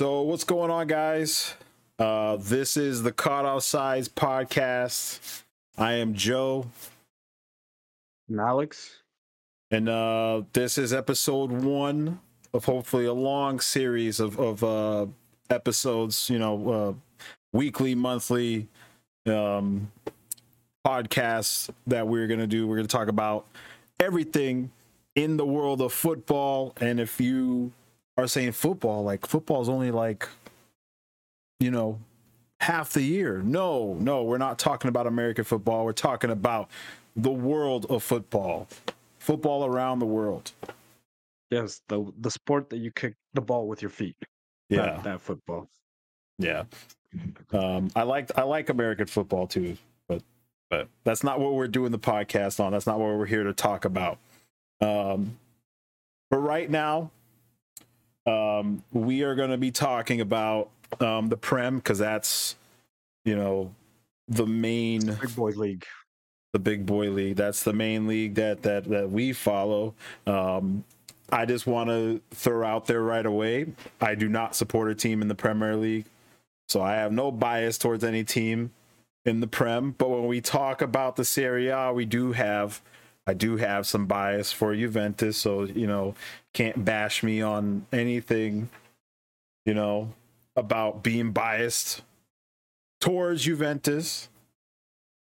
So what's going on, guys? Uh, this is the Caught Offsides podcast. I am Joe, And Alex. and uh, this is episode one of hopefully a long series of of uh, episodes. You know, uh, weekly, monthly um, podcasts that we're gonna do. We're gonna talk about everything in the world of football, and if you are saying football, like football is only like, you know, half the year. No, no, we're not talking about American football. We're talking about the world of football, football around the world. Yes, the the sport that you kick the ball with your feet. That, that football. yeah. Um, I like I like American football too, but but that's not what we're doing the podcast on. That's not what we're here to talk about. Um, but right now, um, we are going to be talking about um, the Prem because that's you know the main Big boy league. the big boy league. That's the main league that that that we follow. Um, I just want to throw out there right away. I do not support a team in the Premier League, so I have no bias towards any team in the Prem. But when we talk about the Serie A, we do have. I do have some bias for Juventus, so you know, can't bash me on anything, you know, about being biased towards Juventus.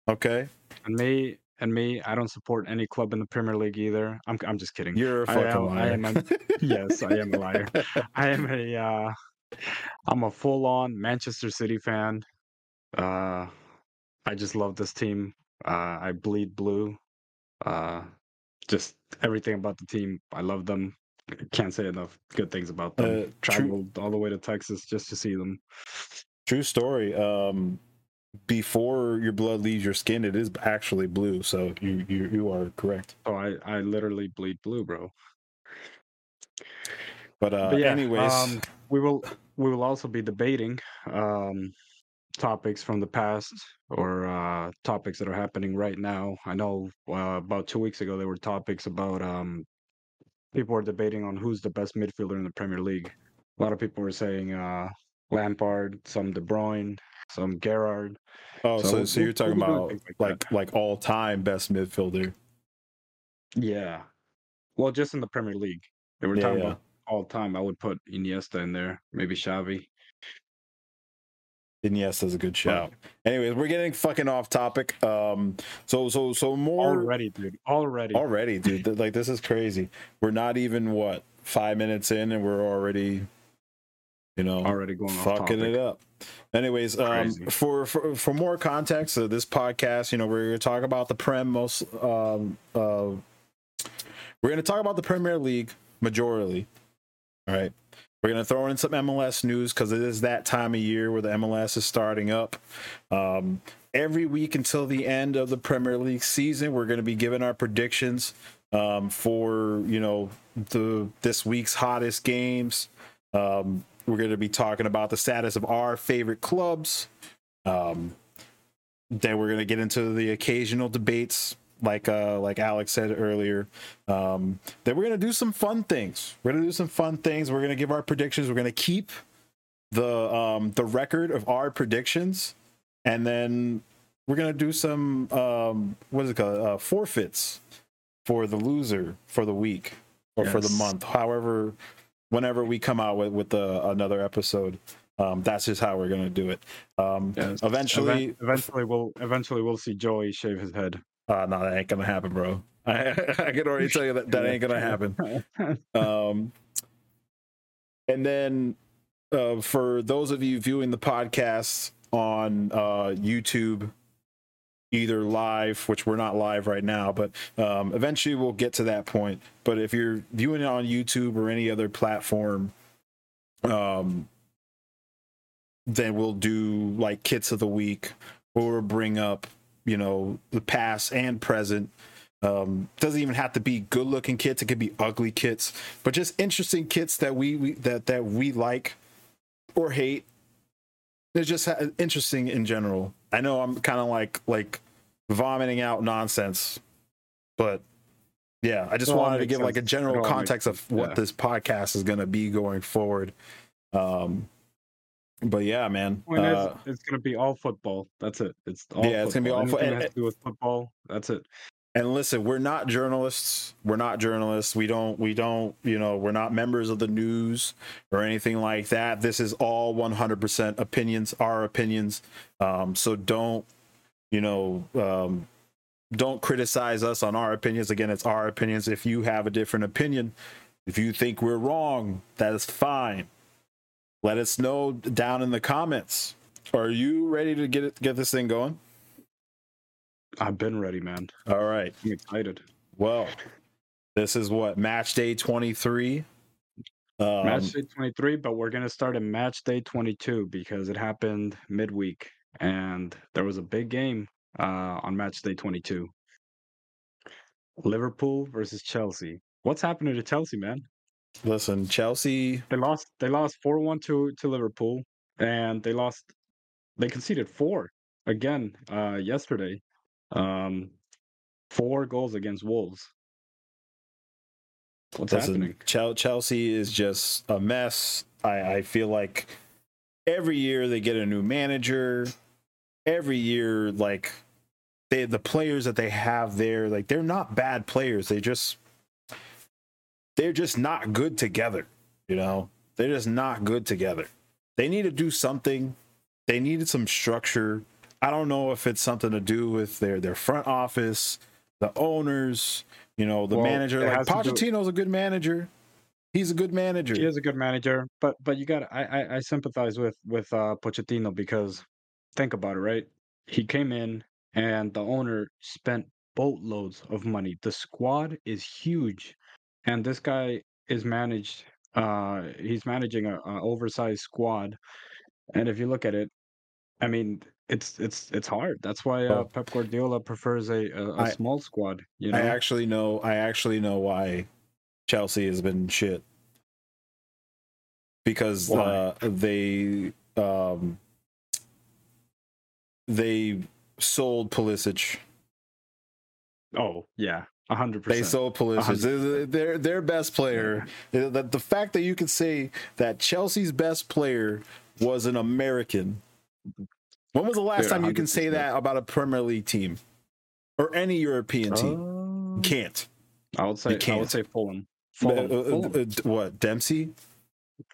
Okay, And me and me, I don't support any club in the Premier League either. I'm I'm just kidding. you're a I fucking am- I liar. am a- yes, I am a liar. I am a uh I'm a full on Manchester City fan. Uh I just love this team. Uh I bleed blue. Uh just everything about the team. I love them. Can't say enough good things about them. Uh, true- Traveled all the way to Texas just to see them. True story. Um, before your blood leaves your skin, it is actually blue. So you you you are correct. So I I literally bleed blue, bro. But uh, But yeah, anyways, um, we will we will also be debating um, topics from the past or uh, topics that are happening right now. I know uh, about two weeks ago there were topics about um, people were debating on who's the best midfielder in the Premier League. A lot of people were saying uh, Lampard, some De Bruyne, some Gerrard. oh, so so so, you're talking we'll be doing about like like like all time best midfielder. Yeah, well, just in the Premier League, they were Yeah, talking yeah. about all time. I would put Iniesta in there, maybe Xavi. Iniesta's a good shout. Anyways, we're getting fucking off topic. Um, so so so more Already, dude. Already. already, dude. Like this is crazy. We're not even what five minutes in, and we're already, you know, already going off fucking topic. it up. Anyways, um, for, for for more context of this podcast, you know, we're to talk about the Prem most. Um, uh, we're to talk about the Premier League majorly. All right, we're going to throw in some MLS news because it is that time of year where the MLS is starting up. Um, every week until the end of the Premier League season, we're going to be giving our predictions um, for you know the this week's hottest games. Um, we're going to be talking about the status of our favorite clubs. Um, then we're going to get into the occasional debates, like uh, like Alex said earlier. Um, then we're going to do some fun things. We're going to do some fun things. We're going to give our predictions. We're going to keep the um, the record of our predictions, and then we're going to do some um, what is it called uh, forfeits for the loser for the week or for the month. However, whenever we come out with with uh, another episode, um, that's just how we're gonna do it. Um, Yes. Eventually, Event- eventually we'll eventually we'll see Joey shave his head. Uh, no, that ain't gonna happen, bro. I, I can already tell you that that ain't gonna happen. Um, and then uh, for those of you viewing the podcast on uh, YouTube, either live, which we're not live right now, but um, eventually we'll get to that point. But if you're viewing it on YouTube or any other platform, um, then we'll do like kits of the week, or bring up, you know, the past and present. Um doesn't even have to be good looking kits. It could be ugly kits but just interesting kits that we, we that that we like or hate. They're just ha- interesting in general. I know i'm kind of like like vomiting out nonsense but yeah i just all wanted to give like a general context of what yeah. this podcast is going to be going forward. Um but yeah, man. Uh, is, it's gonna be all football. That's it. It's all Yeah, it's gonna be all fo- Anything and- has to do with football. That's it. and listen, we're not journalists. We're not journalists. We don't. We don't. You know, we're not members of the news or anything like that. This is all 100% opinions. Our opinions. Um, so don't. You know. Um, don't criticize us on our opinions. Again, it's our opinions. If you have a different opinion, if you think we're wrong, that is fine. Let us know down in the comments. Are you ready to get it, get this thing going? I've been ready, man. All right. I'm excited. Well, this is what match day 23. Um, match day 23, but we're gonna start at match day 22 because it happened midweek, and there was a big game uh, on match day 22. Liverpool versus Chelsea. What's happening to Chelsea, man? Listen, Chelsea. They lost. They lost four one to to Liverpool, and they lost. They conceded four again uh, yesterday. Um, four goals against Wolves. What's Listen, happening? Chel- Chelsea is just a mess. I, I feel like every year they get a new manager. Every year, like they the players that they have there, like they're not bad players. They just they're just not good together. You know, they're just not good together. They need to do something. They needed some structure. I don't know if it's something to do with their their front office, the owners, you know, the Well, manager. Like to do- a good manager. He's a good manager. He is a good manager, but but you got I, I I sympathize with with uh Pochettino because think about it, right? He came in and the owner spent boatloads of money. The squad is huge, and this guy is managed. Uh, he's managing a, a oversized squad, and if you look at it, I mean, it's it's it's hard. That's why uh, Pep Guardiola prefers a a, a I- small squad. You know, I actually know. I actually know why Chelsea has been shit because uh, they um, they sold Pulisic. oh yeah, a hundred They percent. sold Pulisic. Their- Their best player. The, the fact that you can say that Chelsea's best player was an American. When was the last Dude, time you can say that about a Premier League team or any European team? Uh, You can't. I would say I would say Fulham. Uh, Fulham. uh, Fulham. uh, what Dempsey?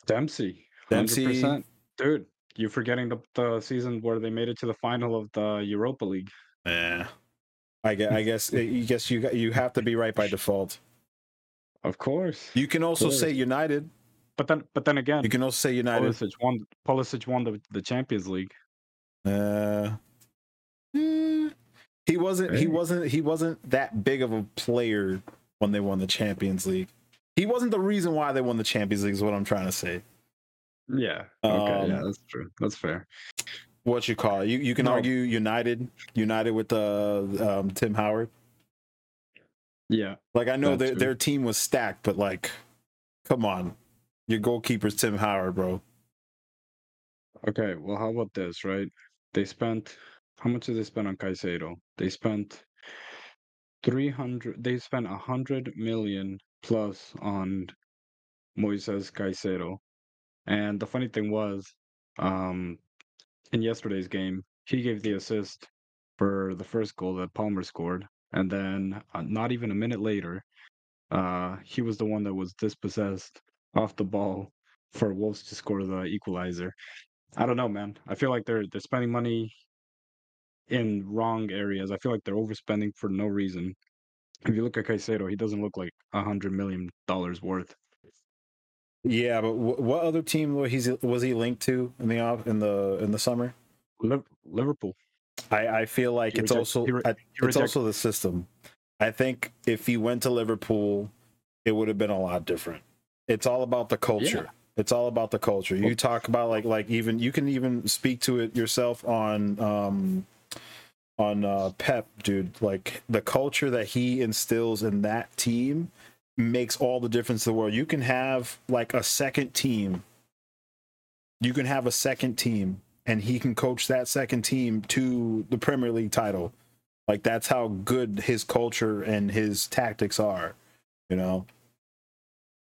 Dempsey. Dempsey. 100%. Dude, you're forgetting the, the season where they made it to the final of the Europa League. Yeah. I guess, I guess I guess you you have to be right by default. Of course. You can also say United. But then but then again, You can also say United. Pulisic won Pulisic won the, the Champions League. Uh, eh, he wasn't. He wasn't. He wasn't that big of a player when they won the Champions League. He wasn't the reason why they won the Champions League. Is what I'm trying to say. Yeah. Okay, yeah, Um, that's true. That's fair. What you call it? You you can No. argue United. United with uh, um, Tim Howard. Yeah. Like I know their their team was stacked, but like, come on, your goalkeeper's Tim Howard, bro. Okay, well how about this, right? They spent how much did they spend on Caicedo? They spent 300 they spent 100 million plus on Moises Caicedo. And the funny thing was, um, in yesterday's game, he gave the assist for the first goal that Palmer scored, and then uh, not even a minute later, uh, he was the one that was dispossessed off the ball for Wolves to score the equalizer. I don't know, man. I feel like they're they're spending money in wrong areas. I feel like they're overspending for no reason. If you look at Caicedo, he doesn't look like a hundred million dollars worth. Yeah, but w- what other team was he was he linked to in the off in the in the summer? Liverpool. I I feel like He it's reject- also he re- I- it's also the system. I think if he went to Liverpool, it would have been a lot different. It's all about the culture. It's all about the culture. You talk about like like even you can even speak to it yourself on um on uh Pep, dude. Like the culture that he instills in that team makes all the difference in the world. You can have like a second team. You can have a second team and he can coach that second team to the Premier League title. Like that's how good his culture and his tactics are, you know.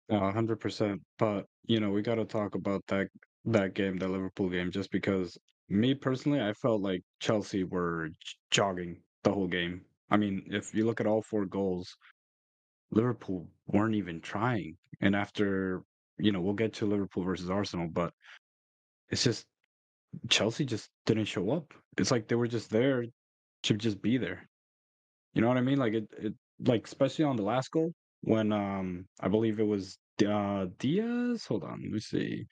A hundred percent. But you know, we got to talk about that that game, the Liverpool game, just because me personally, I felt like Chelsea were jogging the whole game. I mean, if you look at all four goals, Liverpool weren't even trying. And after, you know, we'll get to Liverpool versus Arsenal, but it's just Chelsea just didn't show up. It's like they were just there to just be there. You know what I mean? Like it, it like especially on the last goal when um I believe it was uh Diaz. Hold on, let me see.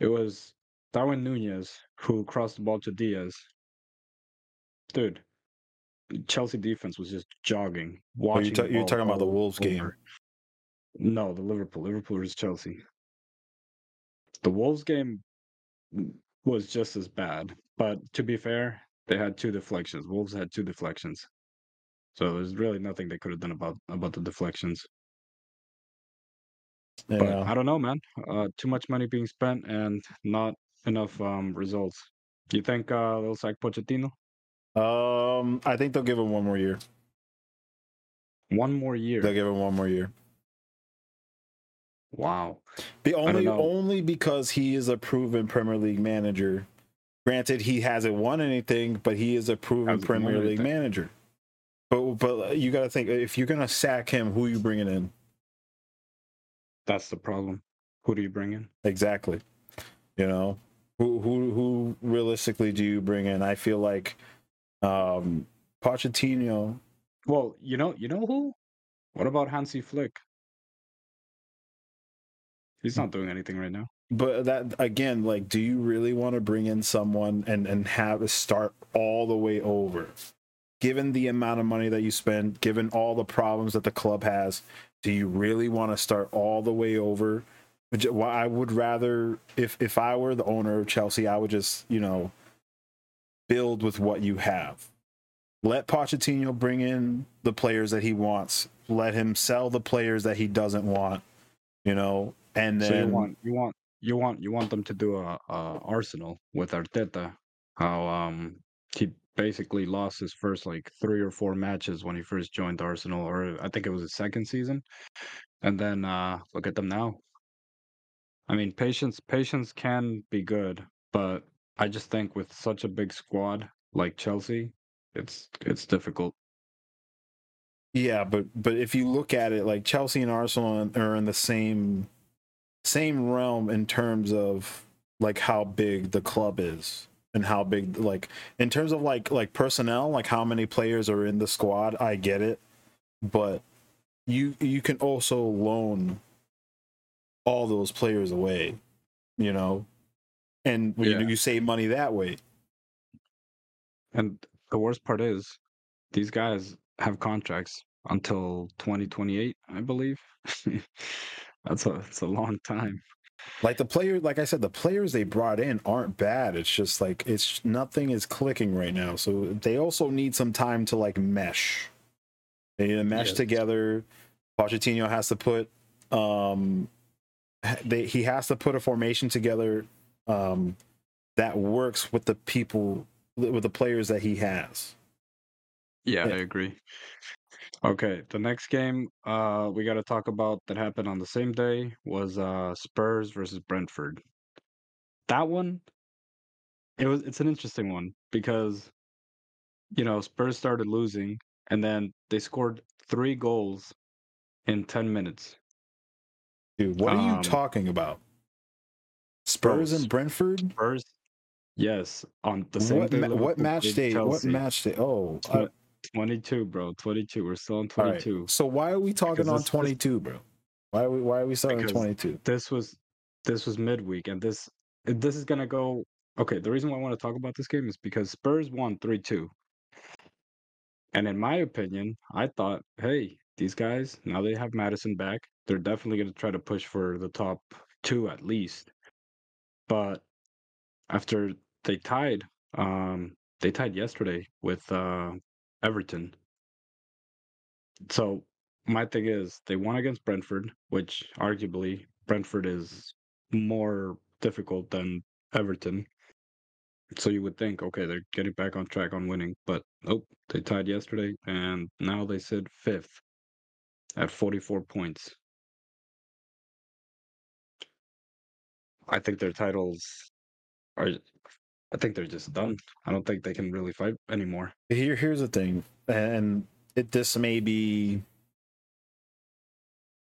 It was Darwin Nunez who crossed the ball to Diaz. Dude, Chelsea defense was just jogging, you watching. ta- the you're talking about the Wolves game? No, the Liverpool. Liverpool versus Chelsea. The Wolves game was just as bad, but to be fair, they had two deflections. Wolves had two deflections, so there's really nothing they could have done about about the deflections. But Yeah. I don't know, man. Uh, too much money being spent and not enough um results. You think uh, they'll sack Pochettino? Um, I think they'll give him one more year. One more year. They'll give him one more year. Wow. The only only because he is a proven Premier League manager. Granted, he hasn't won anything, but he is a proven Premier League manager. But but you got to think if you're gonna sack him, who you bringing in? That's the problem. Who do you bring in? Exactly. You know, who who who realistically do you bring in? I feel like um Pochettino. Well, you know, you know who? What about Hansi Flick? He's not doing anything right now. But that again, like, do you really want to bring in someone and and have it start all the way over? Given the amount of money that you spend, given all the problems that the club has, do you really want to start all the way over? Which well, I would rather, if if I were the owner of Chelsea, I would just you know build with what you have. Let Pochettino bring in the players that he wants. Let him sell the players that he doesn't want. You know, and then so you want you want you want you want them to do a, a Arsenal with Arteta. How um he basically lost his first like three or four matches when he first joined Arsenal, or I think it was his second season, and then uh look at them now. I mean, patience patience can be good, but I just think with such a big squad like Chelsea, it's it's difficult. Yeah, but but if you look at it, like Chelsea and Arsenal are in the same same realm in terms of like how big the club is and how big like in terms of like like personnel, like how many players are in the squad. I get it, but you you can also loan all those players away, you know, and you you save money that way. And the worst part is, these guys have contracts until 2028, I believe. that's a that's a long time. like the player like i said the players they brought in aren't bad it's just like it's nothing is clicking right now so they also need some time to like mesh they need to mesh Yes. together Pochettino has to put um they, he has to put a formation together um that works with the people with the players that he has Yeah, Yeah. I agree. Okay, the next game uh we got to talk about that happened on the same day was uh Spurs versus Brentford. That one it was it's an interesting one because you know, Spurs started losing and then they scored 3 goals in 10 minutes. dude what are you Um, talking about spurs Bro, and brentford Spurs Yes, on the same what, day ma- what match day what match day oh Tw- I- 22, bro. 22. We're still on All right. 22. So why are we talking Because on this- this- 22, bro? Why are we why are we starting Because- 22? This was this was midweek and this this is going to go Okay, the reason why I want to talk about this game is because Spurs won 3-2. And in my opinion, I thought, hey, these guys, now they have Maddison back, they're definitely going to try to push for the top 2 at least. But after they tied um they tied yesterday with uh Everton. So my thing is they won against Brentford, which arguably Brentford is more difficult than Everton. So you would think, okay, they're getting back on track on winning, but nope, they tied yesterday and now they sit fifth at 44 points. I think their titles are. I think they're just done. I don't think they can really fight anymore. Here, here's the thing, and it this may be,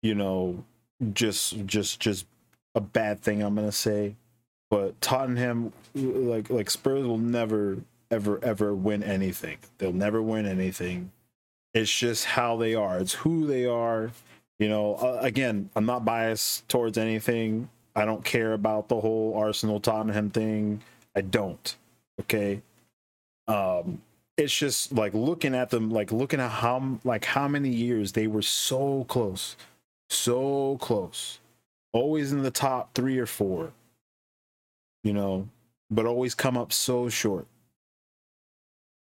you know, just just just a bad thing. I'm gonna say, but Tottenham, like like Spurs, will never ever ever win anything. They'll never win anything. It's just how they are. It's who they are. You know, uh, again, I'm not biased towards anything. I don't care about the whole Arsenal Tottenham thing. I don't. Okay. Um, it's just like looking at them, like looking at how like how many years they were so close, so close, always in the top three or four. You know, but always come up so short.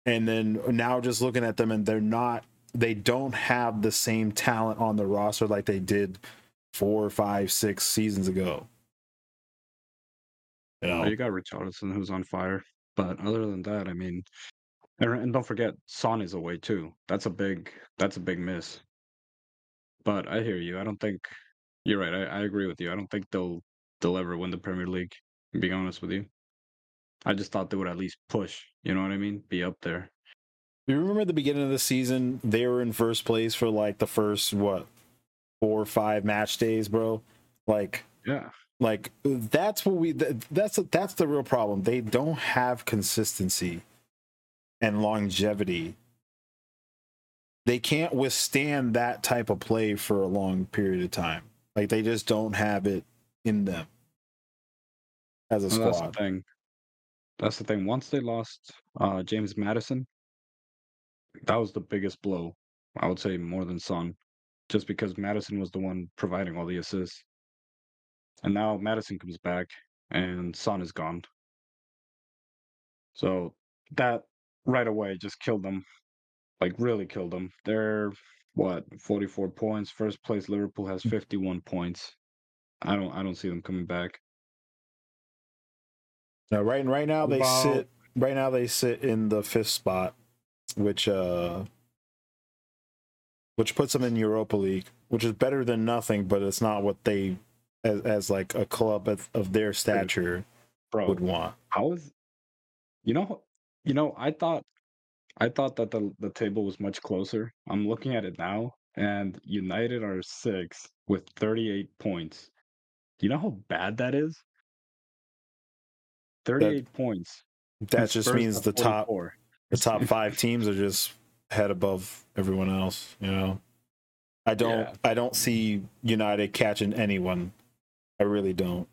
And then now just looking at them and they're not they don't have the same talent on the roster like they did four, five, six seasons ago. You know, you got Richarlison who's on fire, but other than that, I mean, and, and don't forget Son is away too. That's a big that's a big miss. But I hear you. I don't think you're right. I, I agree with you. I don't think they'll they'll ever win the Premier League. Being honest with you, I just thought they would at least push. You know what I mean? Be up there. You remember at the beginning of the season, they were in first place for like the first what four or five match days, bro. Like, yeah, like that's what we. That's that's the real problem. They don't have consistency and longevity. They can't withstand that type of play for a long period of time. Like they just don't have it in them as a well, squad. That's the thing. That's the thing. Once they lost uh, James Maddison, that was the biggest blow. I would say more than Son, just because Madison was the one providing all the assists. And now Maddison comes back and Son is gone. So that right away just killed them. Like really killed them. They're what, 44 points. First place Liverpool has 51 points. I don't I don't see them coming back. Now, right right now they sit right now they sit in the fifth spot which uh which puts them in Europa League, which is better than nothing, but it's not what they as, as like a club of, of their stature Bro, would want. How is you know you know I thought I thought that the the table was much closer. I'm looking at it now and United are 6 with 38 points. Do you know how bad that is? 38 that, points. That just means the 44. top the top five teams are just head above everyone else. You know, I don't yeah. I don't see United catching anyone. I really don't.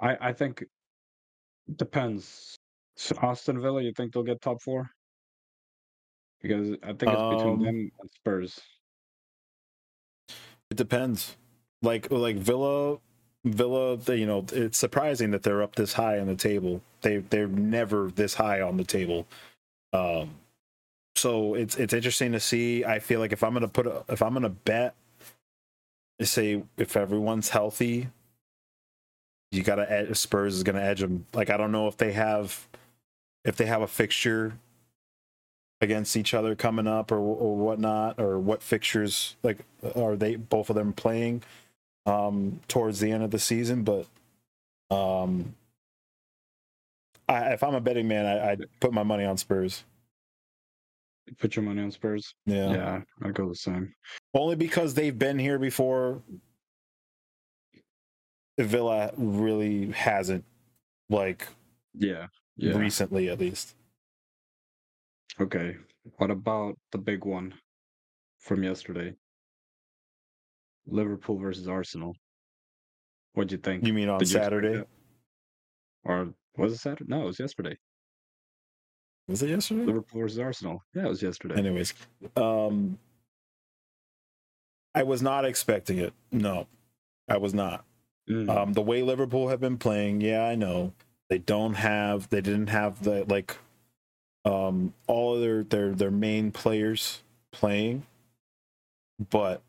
I I think depends. Aston Villa, you think they'll get top four? Because I think it's between um, them and Spurs. It depends. Like like Villa Villa, you know, it's surprising that they're up this high on the table. They they're never this high on the table. Um, so it's it's interesting to see. I feel like if I'm gonna put a, if I'm gonna bet, say if everyone's healthy, you gotta edge, Spurs is gonna edge them. Like I don't know if they have if they have a fixture against each other coming up or or whatnot or what fixtures like are they both of them playing um, towards the end of the season. But um, I, if I'm a betting man, I, would put my money on Spurs. Put your money on Spurs. Yeah, yeah, I go the same. Only because they've been here before. Villa really hasn't, like, yeah, yeah, recently at least. Okay, what about the big one from yesterday? Liverpool versus Arsenal. What'd you think? You mean on Saturday? Or was it Saturday? No, it was yesterday. Was it yesterday? Liverpool versus Arsenal. Yeah, it was yesterday. Anyways, um, I was not expecting it. No, I was not. Mm. Um, the way Liverpool have been playing, yeah, I know they don't have, they didn't have the like, um, all of their their their main players playing, but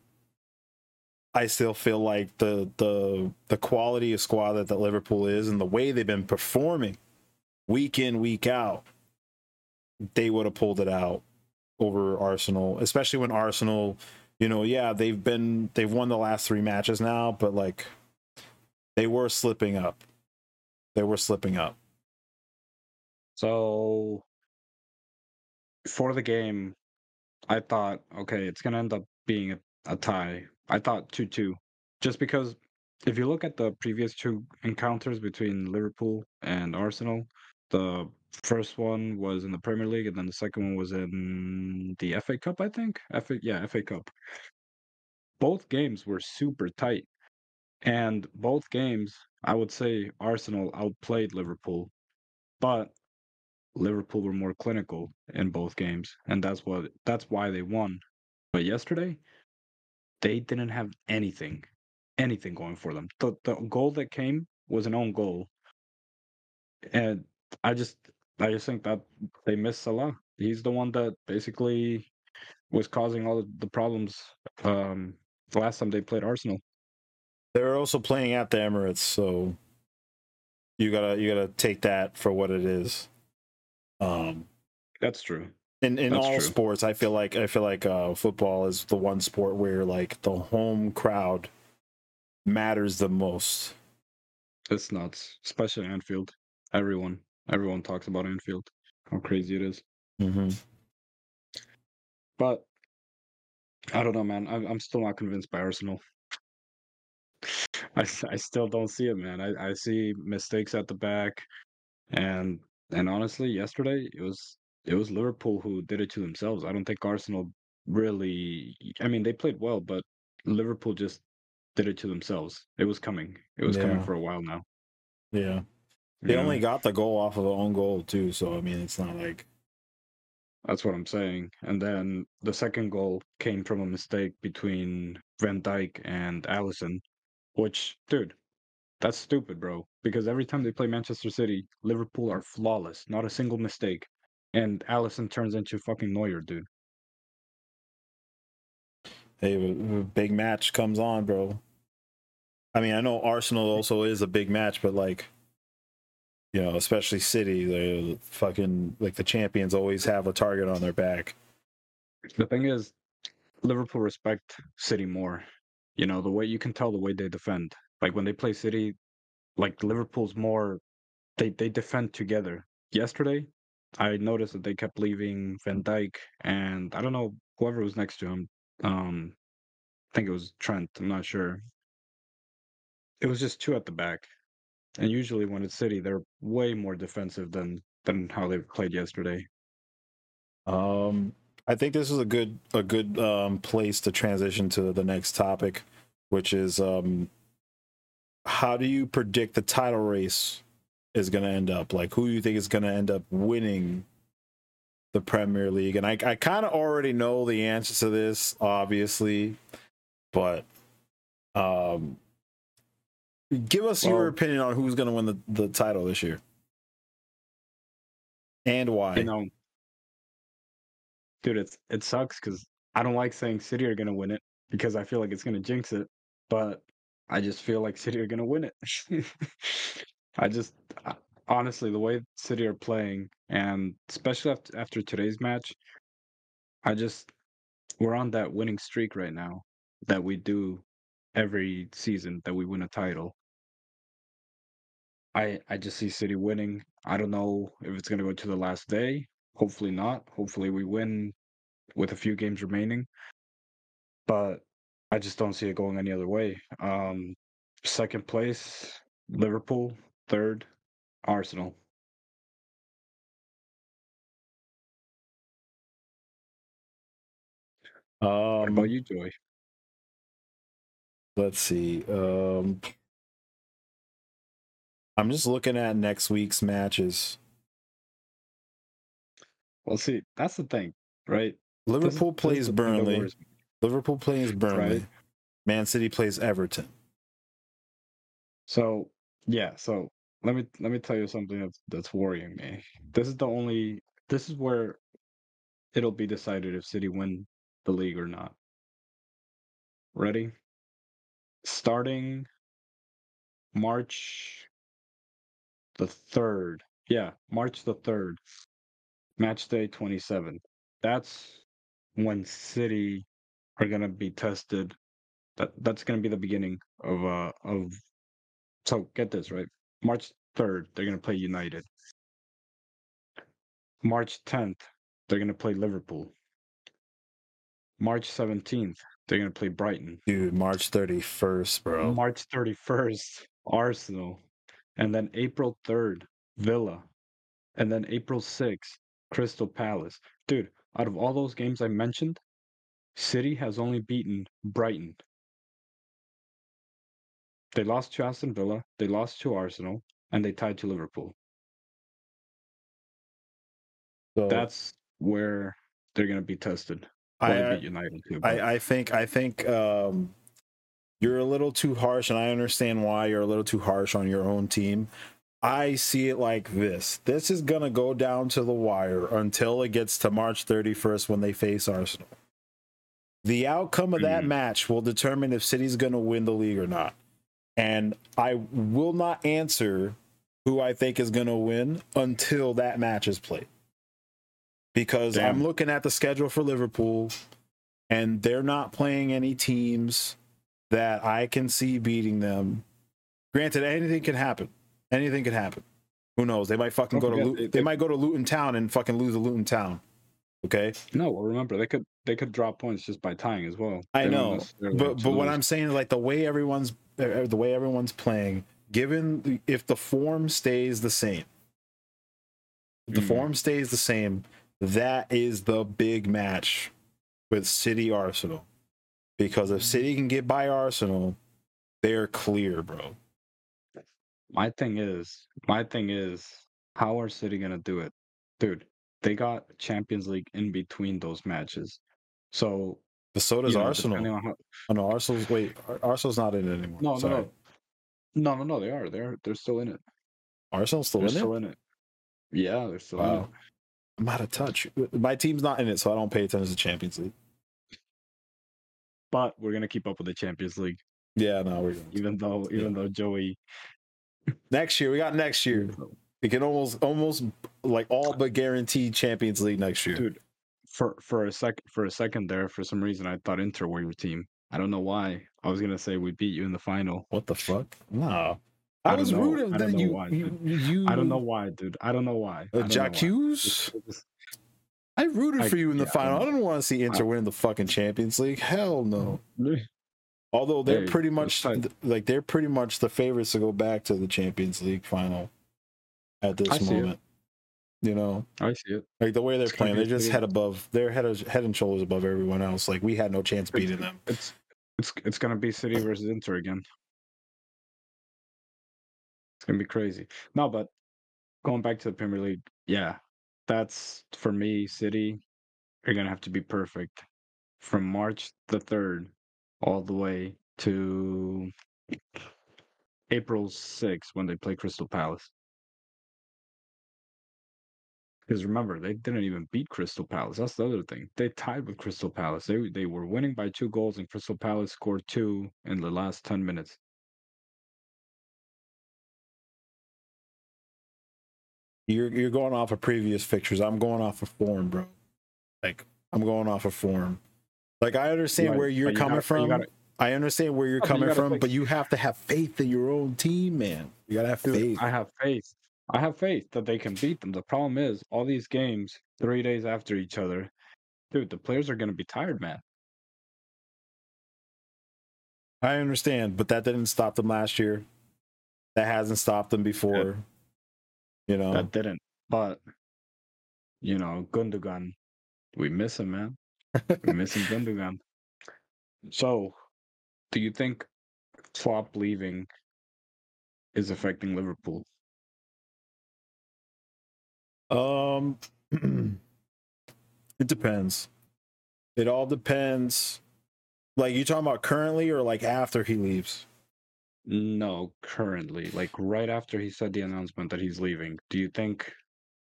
I still feel like the the the quality of squad that the Liverpool is and the way they've been performing week in week out, they would have pulled it out over Arsenal, especially when Arsenal, you know, yeah, they've been they've won the last three matches now, but like They were slipping up. They were slipping up. So for the game, I thought, okay, it's gonna end up being a, a tie. I thought two two, just because if you look at the previous two encounters between Liverpool and Arsenal, the first one was in the Premier League, and then the second one was in the FA Cup, I think. FA, yeah, FA Cup. Both games were super tight, and both games, I would say Arsenal outplayed Liverpool, but Liverpool were more clinical in both games, and that's what that's why they won. But yesterday, they didn't have anything, anything going for them. The the goal that came was an own goal, and I just I just think that they missed Salah. He's the one that basically was causing all the problems um, the last time they played Arsenal. They're also playing at the Emirates, so you gotta you gotta take that for what it is. Um, That's true. in in That's all true. sports, I feel like I feel like uh, football is the one sport where like the home crowd matters the most. It's nuts, especially Anfield. Everyone, everyone talks about Anfield. How crazy it is. Mm-hmm. But I don't know, man. I'm I'm still not convinced by Arsenal. I, I still don't see it, man. I, I see mistakes at the back, and and honestly, yesterday it was it was Liverpool who did it to themselves. I don't think Arsenal really. I mean, they played well, but Liverpool just did it to themselves. It was coming. It was coming for a while now. Yeah, they only know? got the goal off of their own goal too, so I mean it's not like That's what I'm saying. And then the second goal came from a mistake between Van Dijk and Alisson, which, dude, that's stupid, bro. Because every time they play Manchester City, Liverpool are flawless, not a single mistake. And Alisson turns into fucking Neuer, dude. hey, big match comes on, bro. I mean, I know Arsenal also is a big match, but like, you know, especially City, they fucking like the champions always have a target on their back. The thing is, Liverpool respect City more. You know, the way you can tell the way they defend. Like when they play City, like Liverpool's more they they defend together. Yesterday, I noticed that they kept leaving Van Dijk and I don't know whoever was next to him. Um I think it was Trent, I'm not sure. It was just two at the back. And usually when it's City, they're way more defensive than than how they played yesterday. Um, I think this is a good a good um, place to transition to the next topic, which is um, how do you predict the title race is going to end up? Like, who do you think is going to end up winning the Premier League? And I I kind of already know the answer to this, obviously, but um, give us your opinion on who's going to win the, the title this year and why. You know, dude, it's it sucks because I don't like saying City are gonna win it because I feel like it's gonna jinx it. But I just feel like City are gonna win it. I just I- honestly, the way City are playing, and especially after, after today's match, I just we're on that winning streak right now that we do every season that we win a title. I I just see City winning. I don't know if it's gonna go to the last day. Hopefully not. Hopefully we win with a few games remaining. But I just don't see it going any other way. Um second place, Liverpool, third, Arsenal. What Um, about you, Joy? let's see. Um, I'm just looking at next week's matches. Well, see, that's the thing, right? Liverpool this plays that Burnley. Liverpool plays Burnley. Right. Man City plays Everton. So yeah, so let me let me tell you something that's that's worrying me. This is the only this is where it'll be decided if City win the league or not. Ready? Starting March the third. Yeah, March the third. Match day twenty seven. That's when City are gonna be tested. That that's gonna be the beginning of uh of So get this right. March 3rd, they're going to play United. March 10th, they're going to play Liverpool. March 17th, they're going to play Brighton. Dude, March 31st, bro. March 31st, Arsenal. And then April 3rd, Villa. And then April 6th, Crystal Palace. Dude, out of all those games I mentioned, City has only beaten Brighton. They lost to Aston Villa, they lost to Arsenal, and they tied to Liverpool. So That's where they're going to be tested. I, they I, beat United too. I, I think I think um, you're a little too harsh, and I understand why you're a little too harsh on your own team. I see it like this: this is gonna go down to the wire until it gets to March 31st when they face Arsenal. The outcome of that Mhm. match will determine if City's gonna win the league or not. And I will not answer who I think is gonna win until that match is played. Because I'm looking at the schedule for Liverpool and they're not playing any teams that I can see beating them. Granted, anything can happen. Anything can happen. Who knows? They might fucking go to Lu- they- they might go to Luton Town and fucking lose to Luton Town. Okay, no, well, remember they could they could drop points just by tying as well. I They know, but but what. I'm saying is like the way everyone's the way everyone's playing. Given the- if the form stays the same, if the Mhm. form stays the same. That is the big match with City Arsenal, because if City can get by Arsenal, they're clear, bro. My thing is, my thing is, how are City gonna do it, dude? They got Champions League in between those matches, so But so does know, Arsenal. on how- Oh no, Arsenal's wait, Ar- Arsenal's not in it anymore. no, no, Sorry. no, no, no, no, they are. They're they're still in it. Arsenal's still They're in still it. in it. Yeah, they're still in it. I'm out of touch. My team's not in it, so I don't pay attention to Champions League. But we're gonna keep up with the Champions League, Yeah, no, we're even though even though Joey. next year. We got next year. We can almost almost like all but guaranteed Champions League next year. Dude, for for a sec for a second there, for some reason, I thought Inter were your team. I don't know why. I was gonna say we beat you in the final. What the fuck? No. I I, was know- rooting I that don't know you, why, you, you. I don't know why, dude. I don't know why. I Uh, don't know why. Jacques? It's- it's- I rooted I- for you in the yeah, final. I know. don't want to see Inter I- win the fucking Champions League. Hell no. Although they're Hey, pretty much like they're pretty much the favorites to go back to the Champions League final at this I moment. You know, I see it. like the way they're It's playing, they're just head above. They're head of, head and shoulders above everyone else. Like we had no chance beating them. It's it's it's gonna be City versus Inter again. It's gonna be crazy. No, but going back to the Premier League, yeah, that's for me. City you're gonna have to be perfect from March the third all the way to April sixth when they play Crystal Palace. Because remember, they didn't even beat Crystal Palace. That's the other thing. They tied with Crystal Palace. They they were winning by two goals, and Crystal Palace scored two in the last ten minutes. You're you're going off of previous fixtures. I'm going off of form, bro. Like I'm going off of form. Like I understand Right, where you're but you coming gotta- but you from. gotta- I understand where you're oh, but you coming gotta from, fix- but you have to have faith in your own team, man. You gotta have Dude, faith. I have faith. I have faith that they can beat them. The problem is all these games three days after each other. Dude, the players are gonna be tired, man. I understand, but that didn't stop them last year. That hasn't stopped them before. You know, That didn't. But you know, Gundogan, we miss him, man. We're missing Gundogan. So, do you think Klopp leaving is affecting Liverpool? Um, it depends. It all depends. Like you talking about currently or like after he leaves? No, currently, like right after he said the announcement that he's leaving, do you think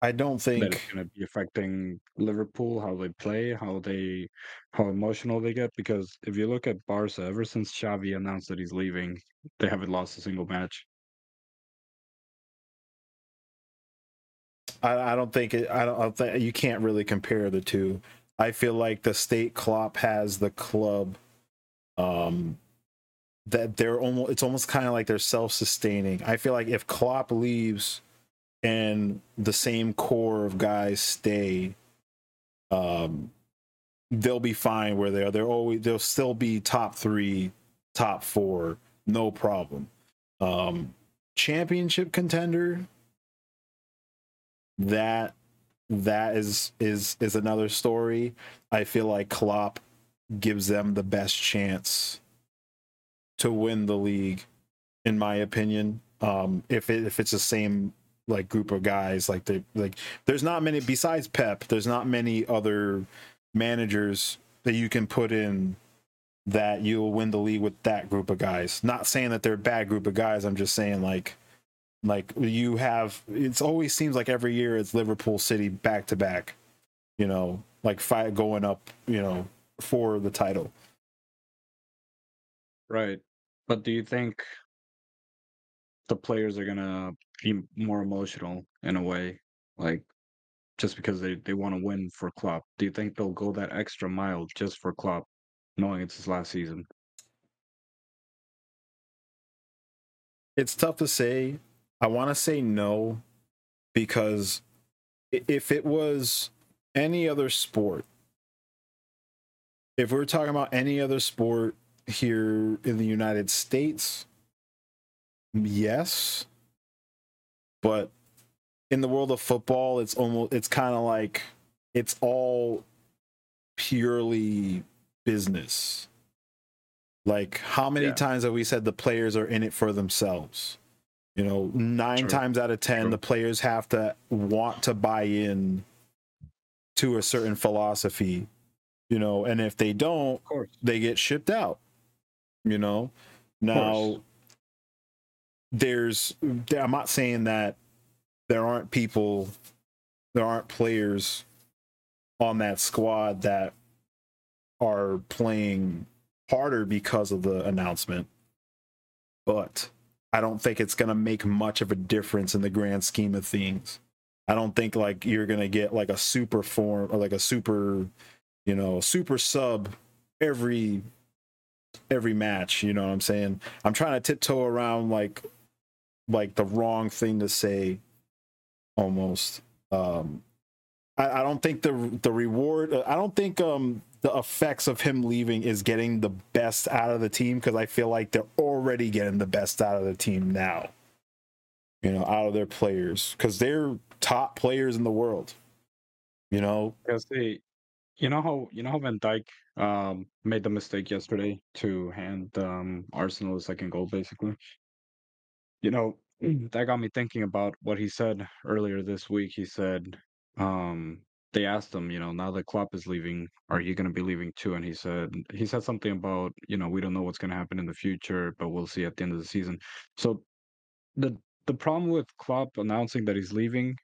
I don't think that it's think. going to be affecting Liverpool, how they play, how they, how emotional they get? Because if you look at Barca, ever since Xavi announced that he's leaving, they haven't lost a single match. I, I don't think it. I don't. I think you can't really compare the two. I feel like the state Klopp has the club, um, that they're almost it's almost kind of like they're self-sustaining. I feel like if Klopp leaves and the same core of guys stay, um, they'll be fine where they are. They're always they'll still be top three, top four, no problem. Um, championship contender. That that is is is another story. I feel like Klopp gives them the best chance to win the league, in my opinion. Um, if it, if it's the same like group of guys, like they like, there's not many besides Pep. There's not many other managers that you can put in that you'll win the league with that group of guys. Not saying that they're a bad group of guys. I'm just saying like like you have it's always seems like every year it's Liverpool City back to back. You know, like fight going up, you know, for the title. Right. But do you think the players are gonna be more emotional in a way? Like just because they, they want to win for Klopp. Do you think they'll go that extra mile just for Klopp, knowing it's his last season? It's tough to say. I want to say no because if it was any other sport, if we are talking about any other sport here in the United States, yes. But in the world of football, it's almost it's kind of like it's all purely business. Like how many yeah. times have we said the players are in it for themselves? You know, nine True. times out of ten, True. the players have to want to buy in to a certain philosophy. You know, and if they don't, they get shipped out. You know, now there's I'm not saying that there aren't people, there aren't players on that squad that are playing harder because of the announcement. But I don't think it's going to make much of a difference in the grand scheme of things. I don't think like you're going to get like a super form or like a super, you know, super sub every every match, you know what I'm saying? I'm trying to tiptoe around like like the wrong thing to say almost. Um, I, I don't think the the reward. I don't think um the effects of him leaving is getting the best out of the team because I feel like they're already getting the best out of the team now. You know, out of their players because they're top players in the world. You know, because they, you know how you know how Van Dijk um made the mistake yesterday to hand um Arsenal the second goal, basically. You know, that got me thinking about what he said earlier this week. He said, um, they asked him, you know, now that Klopp is leaving, are you going to be leaving too? And he said, he said something about, you know, we don't know what's going to happen in the future, but we'll see at the end of the season. So the the problem with Klopp announcing that he's leaving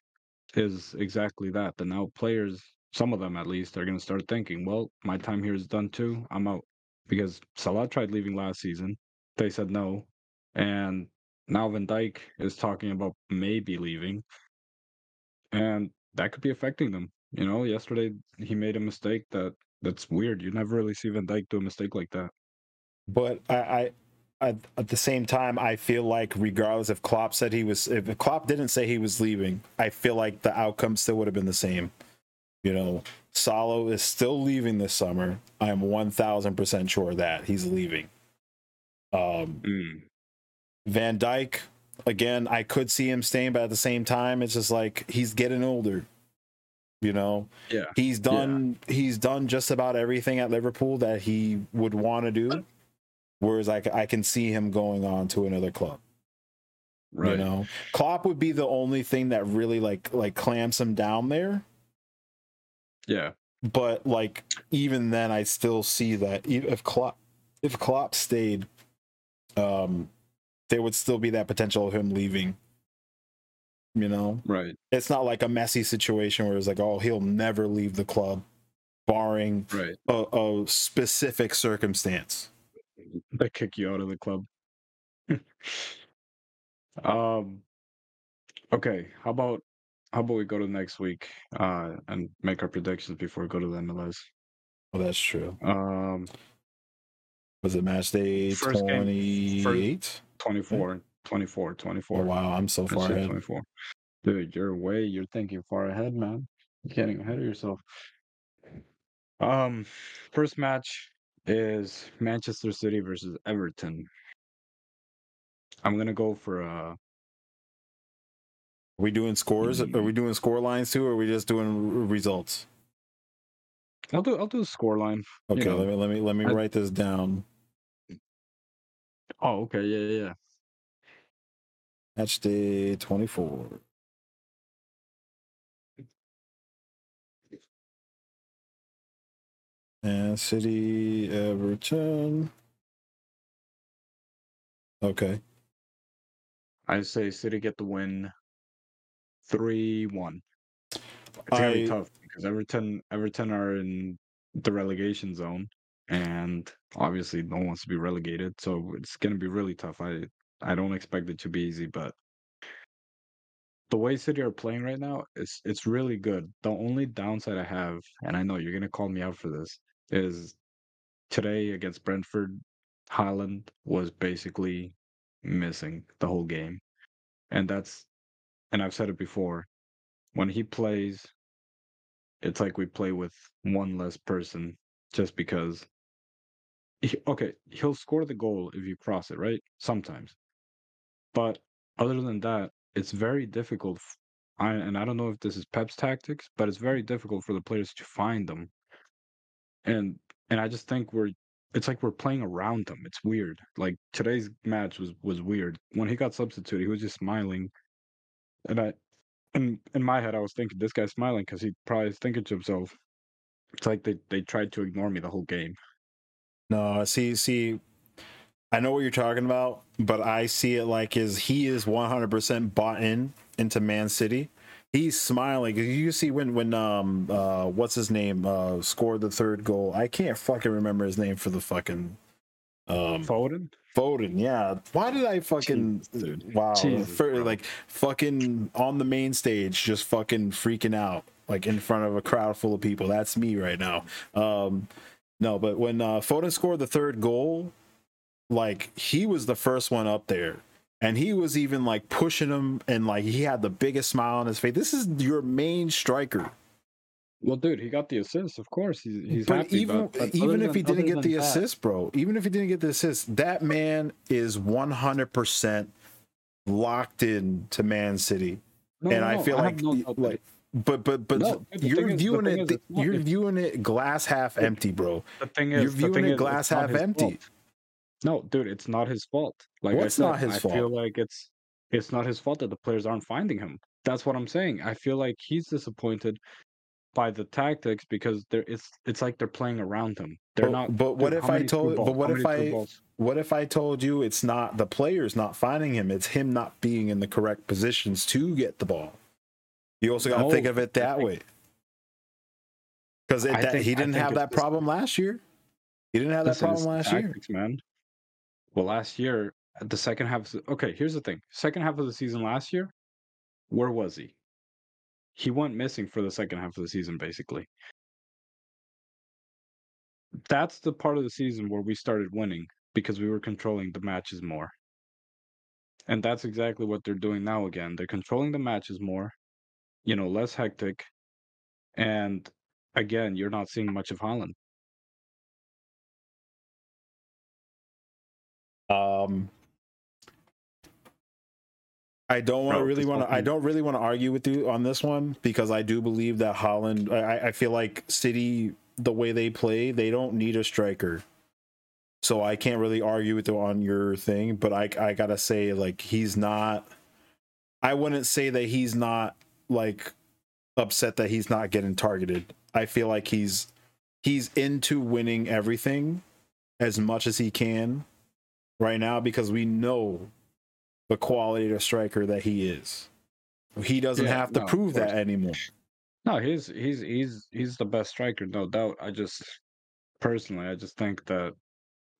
is exactly that. That now players, some of them at least, are going to start thinking, well, my time here is done too. I'm out because Salah tried leaving last season. They said no, and now Van Dijk is talking about maybe leaving, and that could be affecting them. You know, yesterday he made a mistake that that's weird. You never really see Van Dijk do a mistake like that. But I, I, I at the same time, I feel like regardless if Klopp said he was, if Klopp didn't say he was leaving, I feel like the outcome still would have been the same. You know, Salah is still leaving this summer. I am one thousand percent sure that he's leaving. Um, mm. Van Dijk, again, I could see him staying, but at the same time, it's just like he's getting older. You know, yeah, he's done. Yeah. He's done just about everything at Liverpool that he would want to do. Whereas I, I can see him going on to another club. Right. You know, Klopp would be the only thing that really like like clamps him down there. Yeah. But like even then, I still see that if Klopp if Klopp stayed, um, there would still be that potential of him leaving. You know, right? It's not like a messy situation where it's like, oh, he'll never leave the club, barring right. a, a specific circumstance. They kick you out of the club. um. Okay, how about how about we go to next week uh and make our predictions before we go to the MLS? Well, that's true. Um. Was it match day First 28? 24, 24, 24. Oh, wow. I'm so far ahead. 24. Dude, you're way, you're thinking far ahead, man. You're getting ahead of yourself. Um, first match is Manchester City versus Everton. I'm gonna go for uh Are we doing scores? Are we mm-hmm. doing score lines too, or are we just doing r- results? I'll do I'll do the score line. Okay, know, let me let me let me I- write this down. Oh, okay, yeah, yeah, yeah. Match day 24. And City Everton. Okay. I say City get the win three one. It's gonna be I- tough because Everton Everton are in the relegation zone and obviously no one wants to be relegated, so it's gonna be really tough. I I don't expect it to be easy, but the way City are playing right now, it's it's really good. The only downside I have, and I know you're gonna call me out for this, is today against Brentford, Haaland was basically missing the whole game. And that's and I've said it before, when he plays, it's like we play with one less person just because he, okay, he'll score the goal if you cross it, right? Sometimes. But other than that, it's very difficult. I, and I don't know if this is Pep's tactics, but it's very difficult for the players to find them. And and I just think we're it's like we're playing around them. It's weird. Like today's match was was weird. When he got substituted, he was just smiling. And I in in my head I was thinking this guy's smiling because he probably is thinking to himself, it's like they, they tried to ignore me the whole game. No, see, see, I know what you're talking about, but I see it like is he is 100% bought in into Man City. He's smiling. You see when when um uh what's his name uh scored the third goal. I can't fucking remember his name for the fucking um Foden? Foden. Yeah. Why did I fucking dude. wow for, like fucking on the main stage just fucking freaking out like in front of a crowd full of people. That's me right now. Um no, but when uh Foden scored the third goal, like he was the first one up there. And he was even like pushing him and like he had the biggest smile on his face. This is your main striker. Well, dude, he got the assist. Of course, he's he's but happy. even but, even if he didn't get the that- assist, bro, even if he didn't get the assist, that man is 100% locked in to Man City. No, and no, I feel have like no like but but but No, you're thing is- the viewing it is, you're viewing it glass half empty, bro. The thing is, You're viewing thing it is, glass half empty. fault. No, dude, it's not his fault. Like What's I said, not his I fault? feel like it's it's not his fault that the players aren't finding him. That's what I'm saying. I feel like he's disappointed by the tactics because they're it's it's like they're playing around him. They're But- not. but what if I told- but what if I- balls? What if I told you it's not the players not finding him, it's him not being in the correct positions to get the ball. You also got to No, think of it that think- way. Because he didn't have that this- problem last year. He didn't have that problem last year. tactics, man. Well, last year, at the second half. Of, okay, here's the thing: second half of the season last year, where was he? He went missing for the second half of the season, basically. That's the part of the season where we started winning because we were controlling the matches more. And that's exactly what they're doing now again. They're controlling the matches more, you know, less hectic. And again, you're not seeing much of Haaland. Um, I don't want to really want to. I don't really want to argue with you on this one because I do believe that Haaland. I, I feel like City, the way they play, they don't need a striker. So I can't really argue with you on your thing, but I I gotta say like he's not. I wouldn't say that he's not like upset that he's not getting targeted. I feel like he's he's into winning everything as much as he can right now because we know the quality of striker that he is. He doesn't Yeah, have to no, prove that anymore. No, he's he's he's he's the best striker, no doubt. I just personally, I just think that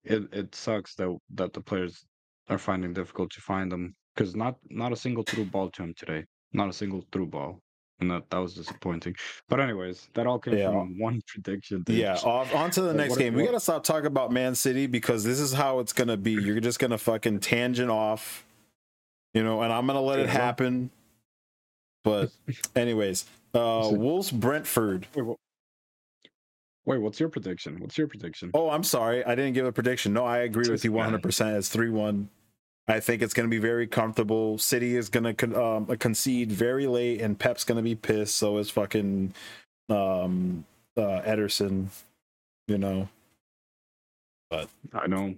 it it sucks that that the players are finding difficult to find them because not not a single through ball to him today, not a single through ball. and that that was disappointing. But anyways, that all came Yeah. from one prediction. dude. Yeah, off on to the next what- game. We gotta stop talking about Man City because this is how it's gonna be. You're just gonna fucking tangent off, you know, and I'm gonna let it happen. But anyways, uh. Wolves Brentford. Wait, what, wait, what's your prediction? What's your prediction? Oh, I'm sorry, I didn't give a prediction. No, I agree with you 100. percent It's three one. I think it's gonna be very comfortable. City is gonna con- um, concede very late, and Pep's gonna be pissed. So is fucking um uh Ederson. You know. But I know.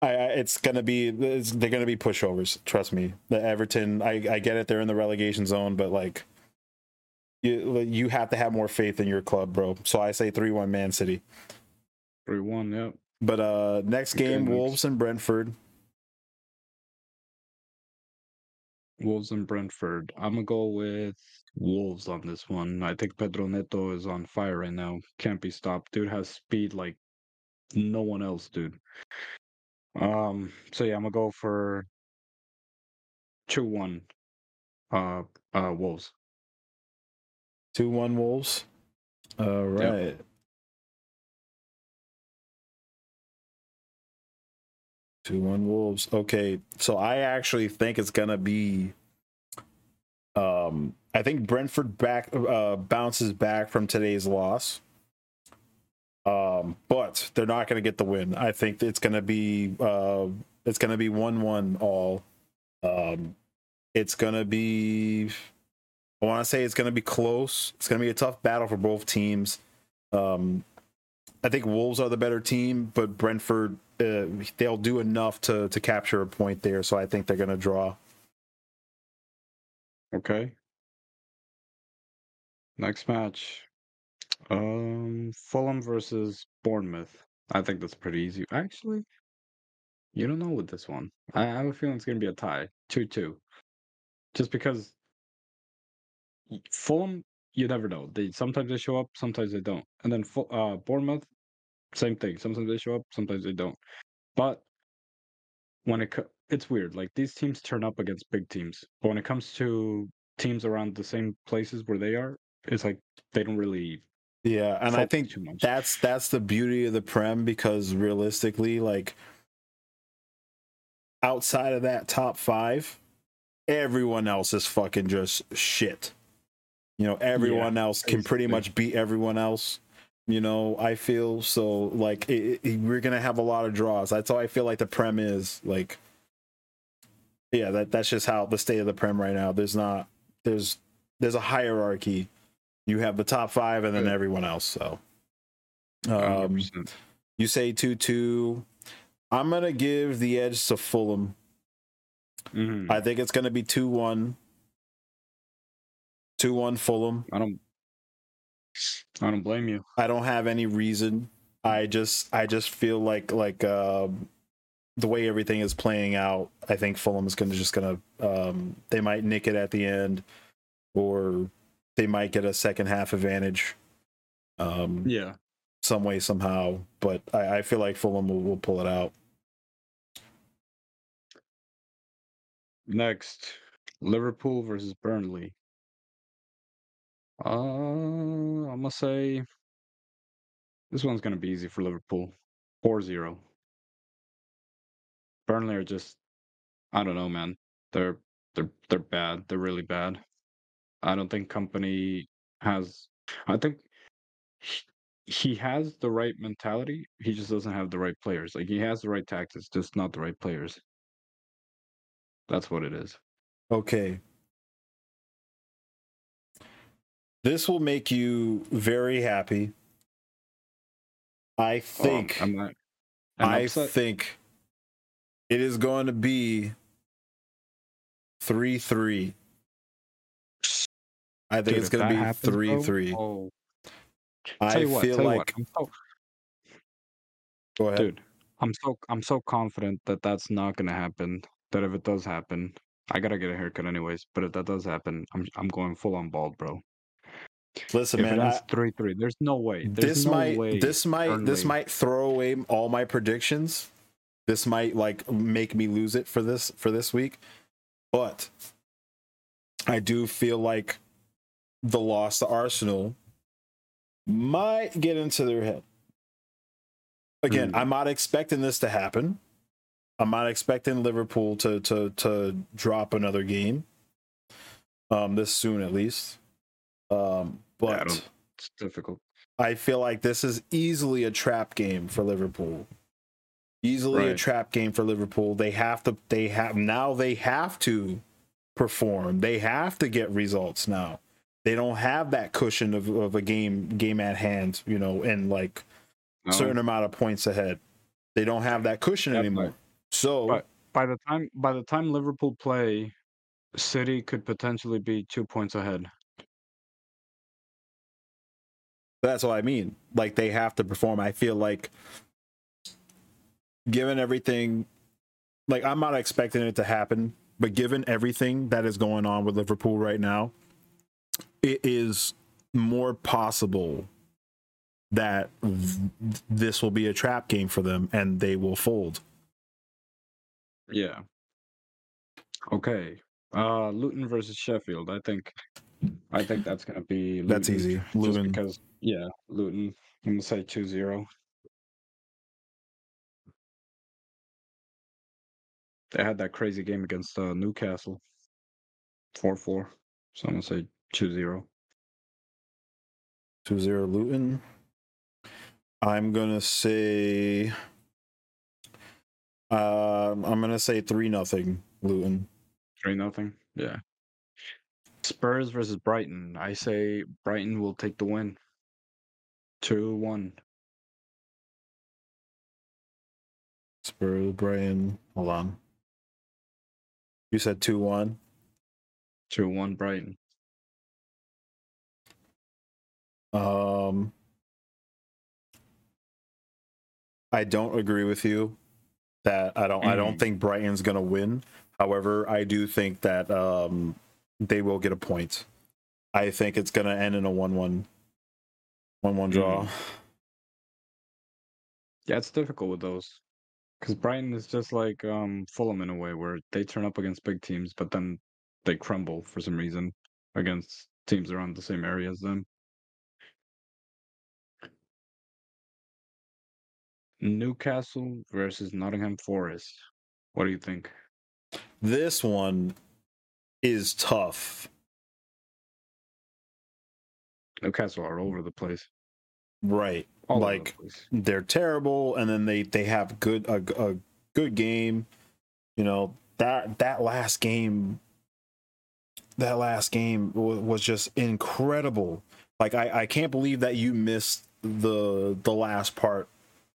I, I it's gonna be it's, they're gonna be pushovers. Trust me. The Everton, I I get it. They're in the relegation zone, but like, you you have to have more faith in your club, bro. So I say three one Man City. Three one. Yep. But uh, next game, next. Wolves and Brentford. Wolves and Brentford. I'm gonna go with Wolves on this one. I think Pedro Neto is on fire right now. Can't be stopped. Dude has speed like no one else, dude. Um. So yeah, I'm gonna go for two one. Uh. Uh. Wolves. Two one Wolves. All right. Two one Wolves. Okay, so I actually think it's gonna be. Um, I think Brentford back uh, bounces back from today's loss. Um, but they're not gonna get the win. I think it's gonna be uh, it's gonna be one one all. Um, it's gonna be. I want to say it's going to be close. It's going to be a tough battle for both teams. Um, I think Wolves are the better team, but Brentford uh, they'll do enough to to capture a point there. So I think they're going to draw. Okay. Next match. Um Fulham versus Bournemouth. I think that's pretty easy. Actually, you don't know with this one. I have a feeling it's gonna be a tie. Two two. Just because Fulham, you never know. They sometimes they show up, sometimes they don't. And then uh Bournemouth, same thing. Sometimes they show up, sometimes they don't. But when it it's weird. Like these teams turn up against big teams, but when it comes to teams around the same places where they are, it's like they don't really. Yeah, and I think that's that's the beauty of the prem because realistically, like outside of that top five, everyone else is fucking just shit. You know, everyone else can pretty much beat everyone else. You know, I feel so like it, it- we're gonna have a lot of draws. That's how I feel like the prem is. Like, yeah, that that's just how the state of the prem right now. There's not there's there's a hierarchy. You have the top five and then Yeah. everyone else. So, um, 100%. you say two two. I'm gonna give the edge to Fulham. Mhm. I think it's gonna be two one. Two one Fulham. I don't. I don't blame you. I don't have any reason. I just I just feel like like um the way everything is playing out, I think Fulham is gonna just gonna um they might nick it at the end or they might get a second half advantage. Um Yeah. some way somehow. But I, I feel like Fulham will, will pull it out. Next, Liverpool versus Burnley. Uh, I'm gonna say this one's gonna be easy for Liverpool. 4-0. Burnley are just I don't know, man. They're they're they're bad. They're really bad. I don't think Kompany has I think he, he has the right mentality. He just doesn't have the right players. Like he has the right tactics, just not the right players. That's what it is. Okay. This will make you very happy. I Oh, think I'm not I'm I upset. think it is going to be 3 3. I think Dude, it's going to be happens, 3 bro, 3. Oh, I tell you what, feel tell you what, like. I'm so, Go ahead. dude, I'm so I'm so confident that that's not gonna happen. That if it does happen, I gotta get a haircut anyways. But if that does happen, I'm I'm going full on bald, bro. Listen, if man. it ends I- three three, there's no way. There's this no might way. this might this might throw away all my predictions this might like make me lose it for this for this week but I do feel like the loss to Arsenal might get into their head. Again, Hmm. I'm not expecting this to happen. I'm not expecting Liverpool to to to drop another game. Um, this soon at least. Um, but don't- It's difficult. I feel like this is easily a trap game for Liverpool. Easily a trap game for Liverpool. They have to they have now they have to perform. They have to get results now. They don't have that cushion of, of a game game at hand, you know, and like No. certain amount of points ahead. They don't have that cushion Yeah, anymore. So but- by the time by the time Liverpool play, City could potentially be two points ahead. That's what I mean. Like they have to perform. I feel like given everything like I'm not expecting it to happen, but given everything that is going on with Liverpool right now, it is more possible that th- this will be a trap game for them and they will fold. Yeah. Okay. Uh Luton versus Sheffield. I think I think that's gonna be Luton, That's easy. Luton. because yeah, Luton. I'm gonna say 2-0. They had that crazy game against uh, Newcastle. 4-4. So I'm gonna say 2-0. 2-0 Luton. I'm gonna say um I'm gonna say three nothing Luton. Three nothing. Yeah. Spurs versus Brighton. I say Brighton will take the win. Two one. Spurs, Brian. Hold on. You said 2 1. Two one Brighton. Um, I don't agree with you that I don't I don't Mhm. think Brighton's gonna win. However, I do think that um they will get a point. I think it's gonna end in a 1 1 1 1 draw. Yeah, it's difficult with those. Because Brighton is just like um Fulham in a way where they turn up against big teams, but then they crumble for some reason against teams around the same area as them. Newcastle versus Nottingham Forest. What do you think? This one is tough. Newcastle are all over the place. Right. All the like place. they're terrible and then they they have good a, a good game you know that that last game that last game w- was just incredible like i i can't believe that you missed the the last part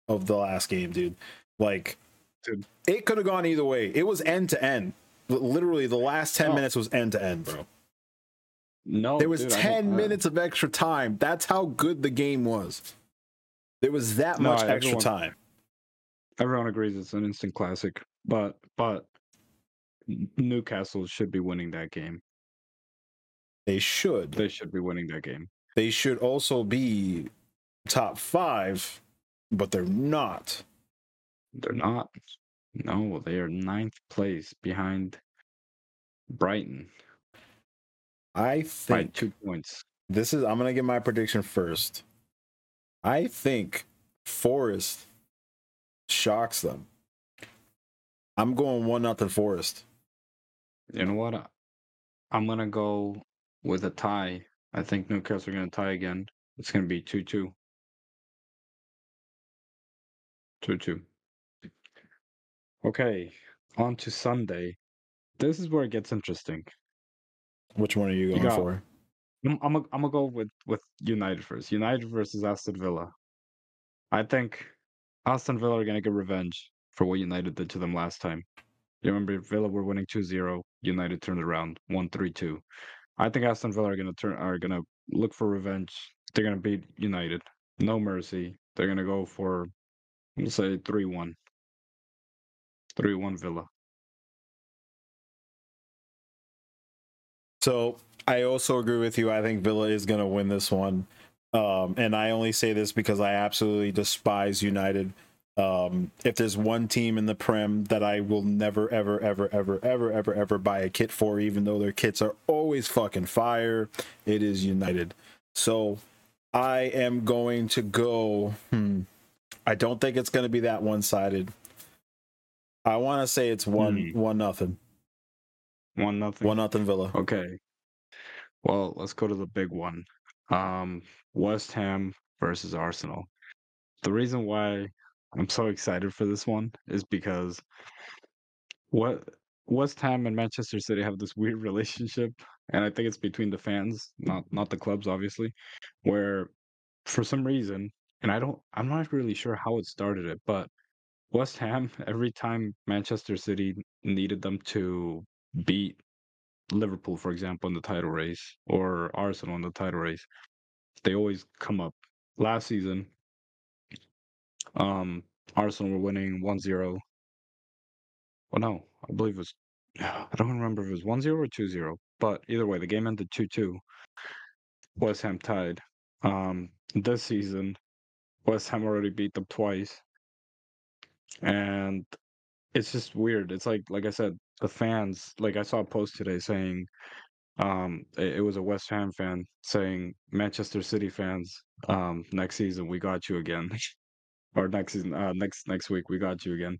of the last game dude like Dude. it could have gone either way it was end to end literally the last 10 Oh. minutes was end to end bro No, there was dude, 10 uh, minutes of extra time that's how good the game was there was that No, much extra everyone- time Everyone agrees it's an instant classic, but but Newcastle should be winning that game. They should. They should be winning that game. They should also be top five, but they're not. They're not. No, they are ninth place behind Brighton I by think two points. this is. I'm gonna get my prediction first. I think Forest shocks them. I'm going one nothing Forest. You know what? I'm gonna go with a tie. I think Newcastle are gonna tie again. It's gonna be two two. Two two. Okay, on to Sunday. This is where it gets interesting. Which one are you going got- for? I'm I'm gonna go with with United first. United versus Aston Villa. I think Aston Villa are gonna get revenge for what United did to them last time. You remember Villa were winning 2-0, United turned around 1-3-2. I think Aston Villa are gonna turn are gonna look for revenge. They're gonna beat United. No mercy. They're gonna go for let's say 3-1. 3-1 Villa. So I also agree with you. I think Villa is to win this one. Um, and I only say this because I absolutely despise United. Um, if there's one team in the Prem that I will never, ever, ever, ever, ever, ever, ever buy a kit for, even though their kits are always fucking fire. It is United. So I am going to go. Hmm, I don't think it's going to be that one sided. I want to say it's one Hmm. one nothing. One nothing. One nothing Villa. Okay. Well, let's go to the big one. Um, West Ham versus Arsenal. The reason why I'm so excited for this one is because what West Ham and Manchester City have this weird relationship, and I think it's between the fans, not not the clubs, obviously, where for some reason, and I don't, I'm not really sure how it started it, but West Ham, every time Manchester City needed them to beat Liverpool, for example, in the title race, or Arsenal in the title race, they always come up. Last season, um, Arsenal were winning 1-0. Well, no, I believe it was. I don't remember if it was 1-0 or 2-0, but either way, the game ended 2-2. West Ham tied. Um, this season, West Ham already beat them twice, and it's just weird. It's like, like I said, the fans. Like I saw a post today saying, um, it, it was a West Ham fan saying, Manchester City fans, um, next season we got you again, or next season, uh, next next week we got you again.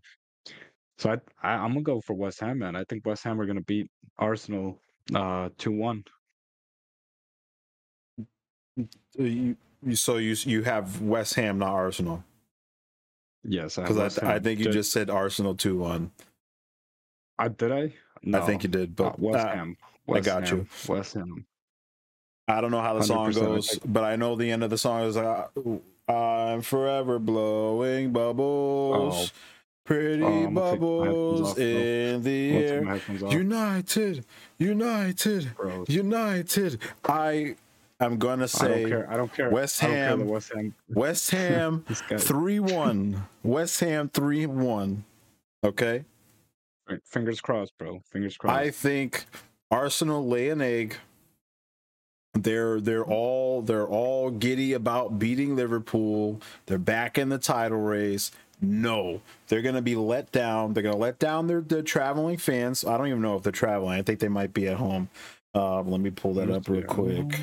So I, I I'm gonna go for West Ham, man. I think West Ham are gonna beat Arsenal, uh, two one. You, you, so you you have West Ham, not Arsenal, Yes, I because West I, I think you Did- just said Arsenal two one. I did I? No, I think you did, uh, but West uh, Ham. I got Ham, you. West Ham. I don't know how the song 100% I goes, but I know the end of the song is like, "I'm forever blowing bubbles, pretty Oh, I'm gonna take my headphones bubbles in the air." my headphones off, United, United, bro. United. I am gonna I say don't care. I don't care. West I don't care Ham- West Ham. West Ham three one. West Ham three one. Okay. Right, Fingers crossed, bro. Fingers crossed. I think Arsenal lay an egg. They're they're all they're all giddy about beating Liverpool. They're back in the title race. No, they're gonna be let down. They're gonna let down their, their traveling fans. I don't even know if they're traveling. I think they might be at home. Uh, let me pull that up real quick.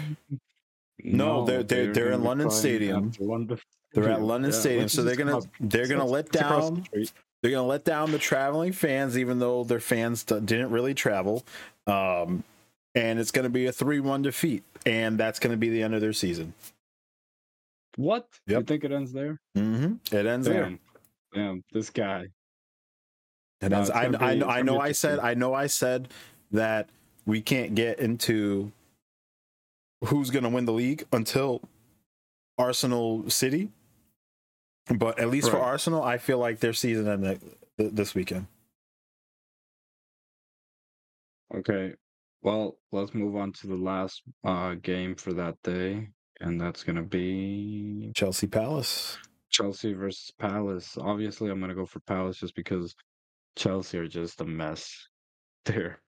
No, they're- they're- they're in London Stadium. They're at London Yeah, Stadium, so they're gonna they're gonna let across the down they're gonna let down the traveling fans, even though their fans didn't really travel. Um, and it's gonna be a three-one defeat, and that's gonna be the end of their season. What? You think it ends there? Mm-hmm. It ends there. Damn. Damn, this guy. It No, ends. I, gonna I, I know. I said. I know. I said that we can't get into who's gonna win the league until Arsenal City. But at least for Arsenal, I feel like their season ended this weekend. Okay. Well, let's move on to the last uh game for that day, and that's gonna be Chelsea Palace. Chelsea versus Palace. Obviously, I'm gonna go for Palace just because Chelsea are just a mess. They're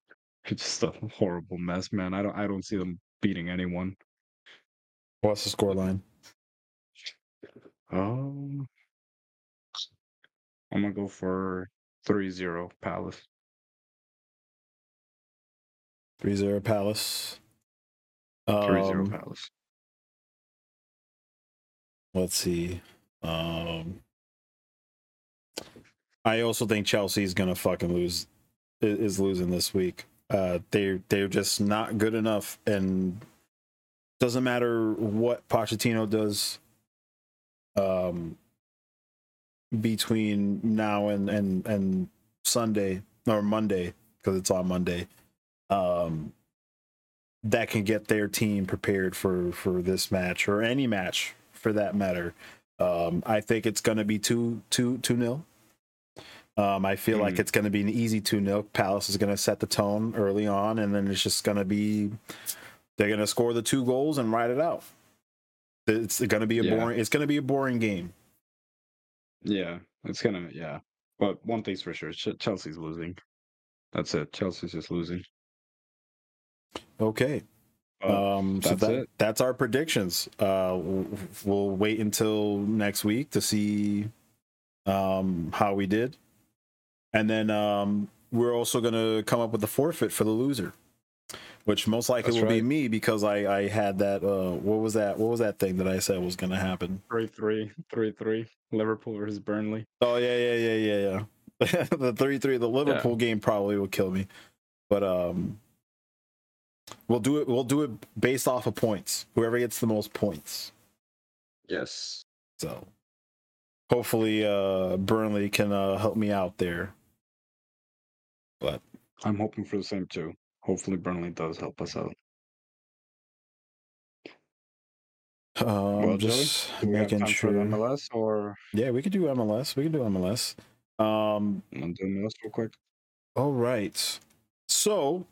just a horrible mess, man. I don't I don't see them beating anyone. What's the scoreline? Um, I'm gonna go for 3-0 Palace. 3-0 Palace. 3-0 Um, Palace. let's see. Um, I also think Chelsea's gonna fucking lose. Is losing this week. Uh, they they're just not good enough, and doesn't matter what Pochettino does. Um, between now and and and Sunday or Monday because it's on Monday, um, that can get their team prepared for for this match or any match for that matter. Um, I think it's going to be two two two nil. Um, I feel like Mm. it's going to be an easy two nil. Palace is going to set the tone early on, and then it's just going to be they're going to score the two goals and ride it out. It's going to be a Yeah. boring. It's going to be a boring game. Yeah, it's gonna yeah. But one thing's for sure, Chelsea's losing. That's it. Chelsea's just losing. Okay. Um, so that's that, it. that's our predictions. Uh, w- we'll wait until next week to see um, how we did, and then um, we're also gonna come up with a forfeit for the loser. which most likely That's will be me because I I had that. Uh, what was that? What was that thing that I said was going to happen? Three three three three. Liverpool versus Burnley. Oh yeah, yeah, yeah, yeah, yeah. the three three, the Liverpool game probably will kill me, but um, we'll do it. We'll do it based off of points. Whoever gets the most points. Yes. So hopefully, uh, Burnley can uh, help me out there. But I'm hoping for the same too. Hopefully Burnley does help us out. um, Well, Joey, just Do making sure. MLS or Yeah, we could do MLS. We can do MLS. Um, I'll do MLS real quick? All right. So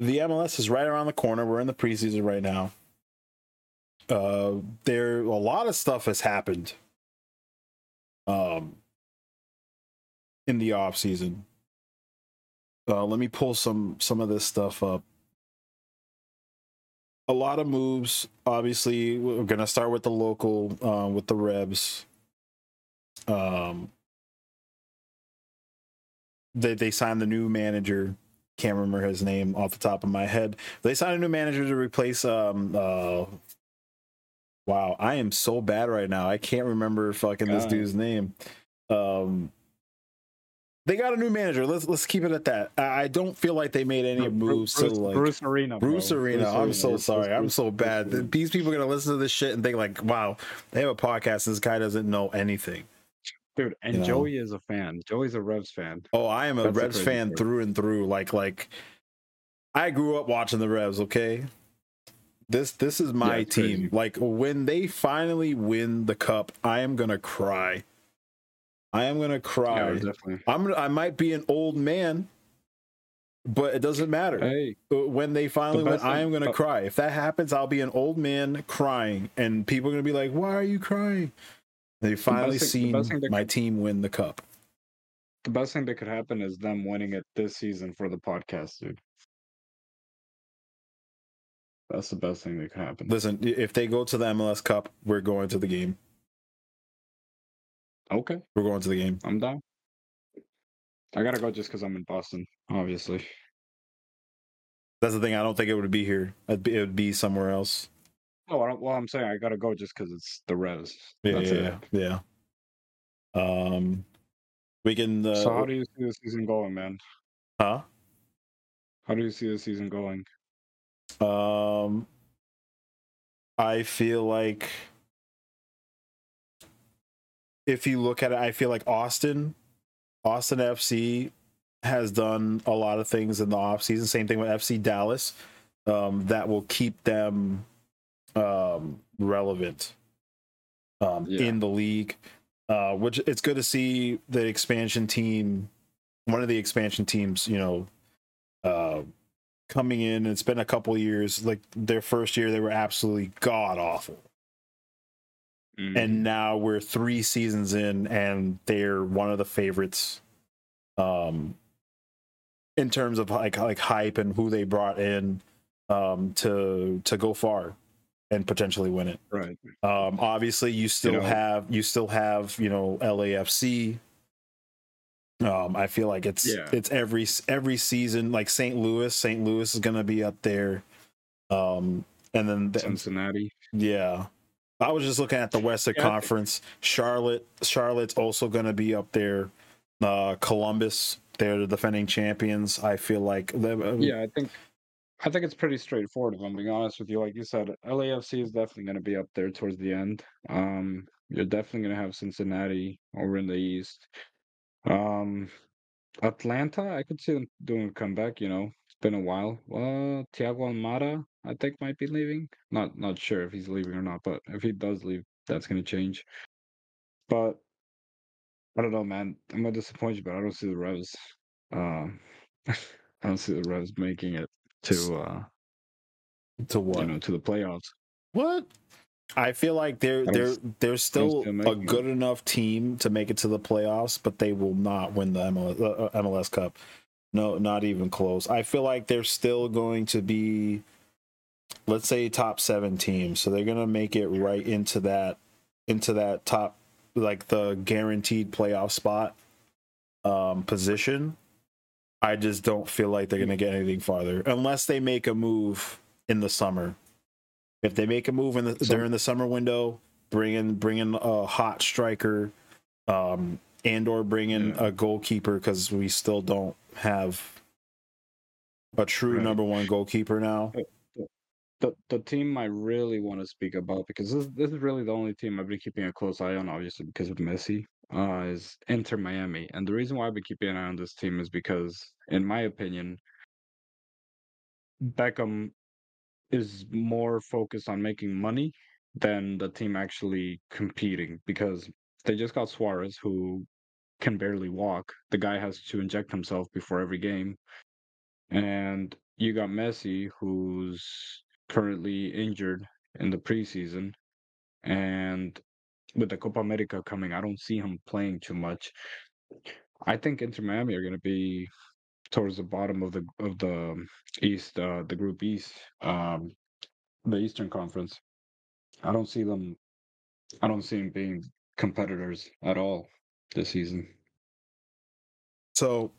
the MLS is right around the corner. We're in the preseason right now. Uh there a lot of stuff has happened um in the off season. Uh let me pull some some of this stuff up. A lot of moves. Obviously, we're gonna start with the local, uh, with the Revs. Um, they they signed the new manager. Can't remember his name off the top of my head. They signed a new manager to replace um uh Wow, I am so bad right now. I can't remember fucking this dude's name. Um they got a new manager. Let's let's keep it at that. I don't feel like they made any moves Bruce, to like Bruce Arena. bro. Bruce Arena. I'm so Bruce- sorry. I'm so bad. Arena. These people are gonna listen to this shit and think like, wow, they have a podcast. This guy doesn't know anything. Dude, and you know. Joey is a fan. Joey's a Revs fan. Oh, I am a That's Revs crazy fan part. through and through. Like like I grew up watching the Revs, okay? This this is my Yeah, team. crazy. Like when they finally win the cup, I am gonna cry. I am gonna Yeah, cry. definitely. I'm gonna, I might be an old man, but it doesn't matter. Hey, Uh, when they finally The win, best I am gonna uh, cry. If that happens, I'll be an old man crying, and people are gonna be like, "Why are you crying?" They finally the seen thing that my could- team win the cup. the best thing that could happen is them winning it this season for the podcast, dude. That's the best thing that could happen. Listen, if they go to the MLS Cup, we're going to the game. Okay, We're going to the game. I'm down. I gotta go just because I'm in Boston, obviously. That's the thing. I don't think it would be here. It'd be, it would be somewhere else. Oh, I don't, well, I'm saying I gotta go just because it's the Revs. Yeah, That's yeah, it. yeah, yeah. Um, we can. Uh, so how do you see the season going, man? huh? How do you see the season going? Um, I feel like if you look at it, I feel like Austin, Austin FC has done a lot of things in the offseason. Same thing with FC Dallas. Um, that will keep them um relevant um Yeah. in the league. Uh which it's good to see the expansion team one of the expansion teams, you know, uh coming in. It's been a couple years. Like their first year, they were absolutely god awful, Mm, and now we're three seasons in, and they're one of the favorites. Um, in terms of like like hype and who they brought in, um, to to go far, and potentially win it. right. Um, obviously, you still know- have you still have you know LAFC. Um, I feel like it's Yeah. it's every every season like St. Louis. St. Louis is gonna be up there. Um, and then the- Cincinnati. yeah, I was just looking at the Western Yeah, Conference. Charlotte, Charlotte's also gonna be up there. Uh, Columbus, they're the defending champions. I feel like the- Yeah, I think I think it's pretty straightforward. If I'm being honest with you, like you said, LAFC is definitely going to be up there towards the end. Um, you're definitely going to have Cincinnati over in the East. Um, Atlanta, I could see them doing a comeback. You know, been a while. Well, Thiago Almada, I think, might be leaving. Not not sure if he's leaving or not, but if he does leave, that's going to change. But I don't know, man. I'm gonna disappoint you, but I don't see the Revs. Um, I don't see the Revs making it to uh to what? you know to the playoffs. What? I feel like they're they're they're still a it. good enough team to make it to the playoffs, but they will not win the MLS, uh, MLS Cup. No, not even close. I feel like they're still going to be, let's say, top seven teams. So they're gonna make it right into that into that top, like the guaranteed playoff spot um, position. I just don't feel like they're gonna get anything farther unless they make a move in the summer. If they make a move in the So- during the summer window, bring in bring in a hot striker, um, and or bring in Yeah. a goalkeeper because we still don't have a true Right. number one goalkeeper now. The the team I really want to speak about because this this is really the only team I've been keeping a close eye on, obviously because of Messi, uh, is Inter Miami. And the reason why I've been keeping an eye on this team is because, in my opinion, Beckham is more focused on making money than the team actually competing because they just got Suarez who can barely walk. The guy has to inject himself before every game. And you got Messi who's currently injured in the preseason and with the Copa America coming, I don't see him playing too much. I think Inter Miami are going to be towards the bottom of the of the East, uh, the Group East, um, the Eastern Conference. I don't see them. I don't see them being competitors at all this season. So,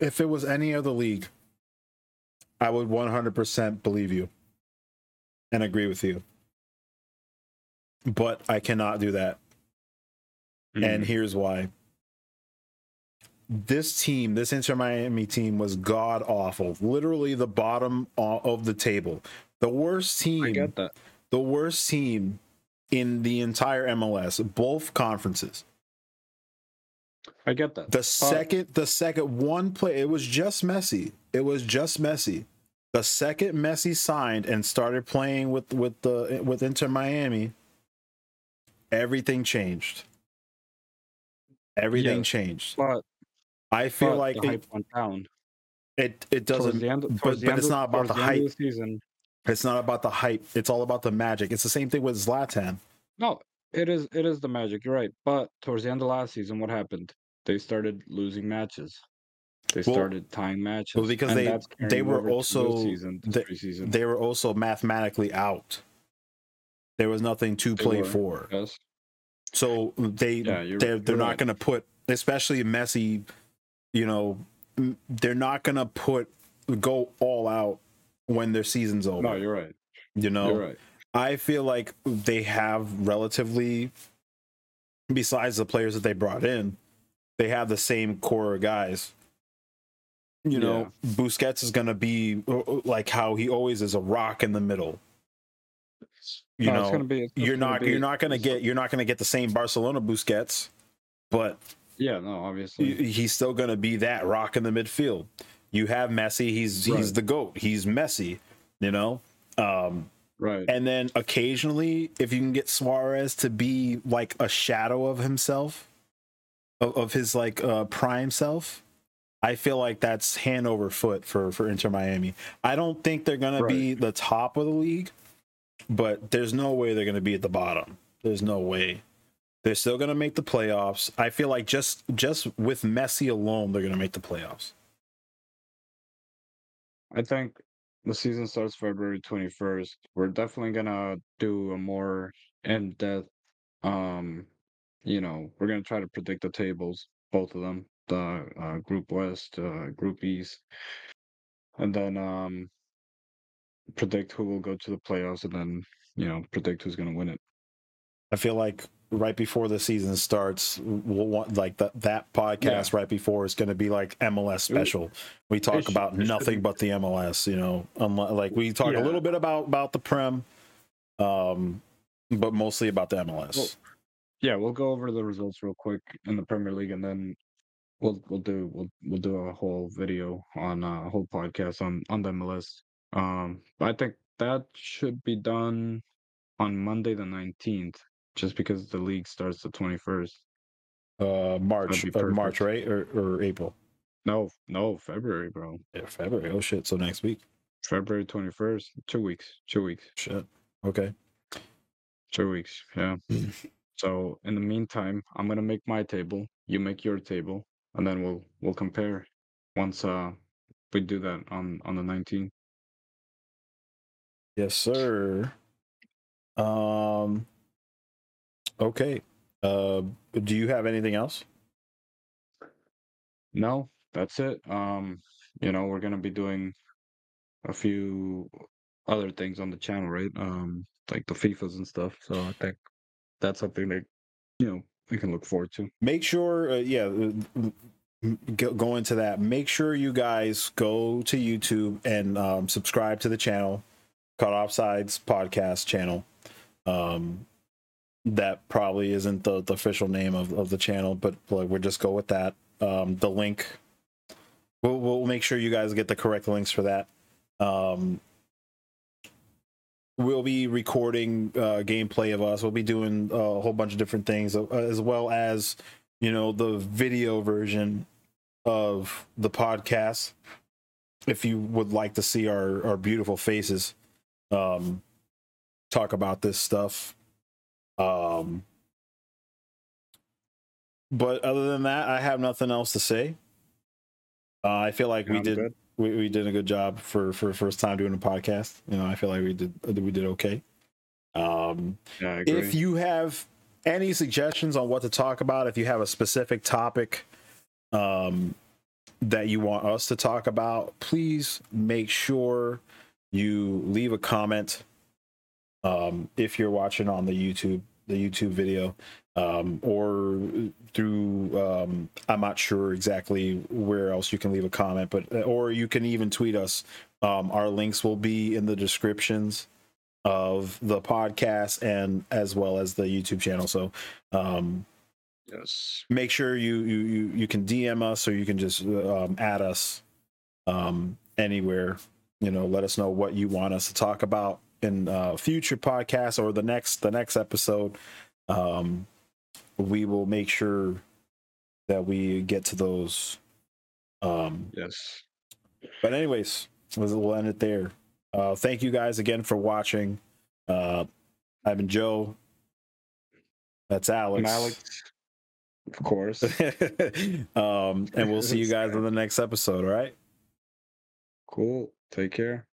if it was any other league, I would 100% believe you and agree with you. But I cannot do that. And Mm. here's why. This team, this Inter Miami team, was god awful. Literally the bottom of the table. The worst team. I get that. the worst team in the entire MLS, both conferences. I get that. The uh, second, the second one play, it was just Messi. It was just Messi. The second Messi signed and started playing with with the with Inter Miami, everything changed. Everything changed. but I feel but like the it, hype went down. it it doesn't. the end, but- the but it's not about the of hype. the season. It's not about the hype. It's all about the magic. It's the same thing with Zlatan. No, it is it is the magic. You're right. But towards the end of last season, what happened? They started losing matches. They Well- started tying matches. because they- they were also- season, they- They were also mathematically out. There was nothing to They play were. for. yes. So they Yeah, they're they're not right. going to put, especially Messi. You know, they're not going to put go all out when their season's over. No, you're right. you know, You're right. I feel like they have relatively, besides the players that they brought in, they have the same core guys. You know, Busquets is going to be uh, uh, like how he always is a rock in the middle. You No, know, be. you're not be- you're not going to get you're not going to get the same Barcelona Busquets, but Yeah, no, obviously. he- he's still going to be that rock in the midfield. You have Messi, he's he's the goat. He's Messi, you know. Um right. and then occasionally if you can get Suarez to be like a shadow of himself of, of his like uh prime self, I feel like that's hand over foot for for Inter Miami. I don't think they're going to be the top of the league, but there's no way they're going to be at the bottom. There's no way. They're still going to make the playoffs. I feel like just just with Messi alone, they're going to make the playoffs. I think the season starts February 21st. We're definitely gonna do a more in-depth um you know, we're gonna try to predict the tables, both of them, the uh, group west, uh, group east. And then um predict who will go to the playoffs and then, you know, predict who's gonna win it. I feel like right before the season starts, we'll want like that that podcast right before is going to be like MLS special. We talk should- about nothing but the MLS. You know, unlike, like we talk Yeah. a little bit about about the Prem, um, but mostly about the MLS. Well, Yeah, we'll go over the results real quick in the Premier League and then we'll we'll do we'll we'll do a whole video on uh, a whole podcast on on the MLS. Um, but I think that should be done on Monday the nineteenth, just because the league starts the twenty first. uh, March, uh, March, right, or, or April? No, no, February, bro. Yeah, February. Oh shit! So next week. February twenty first. Two weeks. Two weeks. Shit. Okay. Two weeks. Yeah. So in the meantime, I'm gonna make my table. You make your table, and then we'll we'll compare once uh we do that on on the nineteenth. Yes, sir. Um. Okay. Uh, do you have anything else? No, that's it. Um, you know, we're gonna be doing a few other things on the channel, right? Um, like the FIFAs and stuff. So I think that's something that you know we can look forward to. make sure uh, yeah uh, go, go into that make sure you guys go to youtube and um, subscribe to the channel called offsides podcast channel um that probably isn't the, the official name of, of the channel but like we'll just go with that um the link we'll, we'll make sure you guys get the correct links for that um we'll be recording uh, gameplay of us. We'll be doing a whole bunch of different things, uh, as well as you know the video version of the podcast. If you would like to see our our beautiful faces, um, talk about this stuff. Um, but other than that, I have nothing else to say. Uh, I feel like we I'm did we, we did a good job for for first time doing a podcast. You know, I feel like we did we did okay. Um, Yeah, if you have any suggestions on what to talk about, if you have a specific topic um, that you want us to talk about, please make sure you leave a comment. Um, if you're watching on the YouTube, the YouTube video, um, or through, um, I'm not sure exactly where else you can leave a comment, but or you can even tweet us. Um, our links will be in the descriptions of the podcast and as well as the YouTube channel. So um, yes, make sure you you you you can DM us or you can just um, add us um, anywhere. You know, let us know what you want us to talk about in uh, future podcasts or the next the next episode. Um, we will make sure that we get to those. Um, yes. but anyways, we'll end it there. Uh, thank you guys again for watching. Uh, I've been Joe. That's Alex. Alex, of course. um, and we'll see you guys on the next episode. All right. cool. Take care.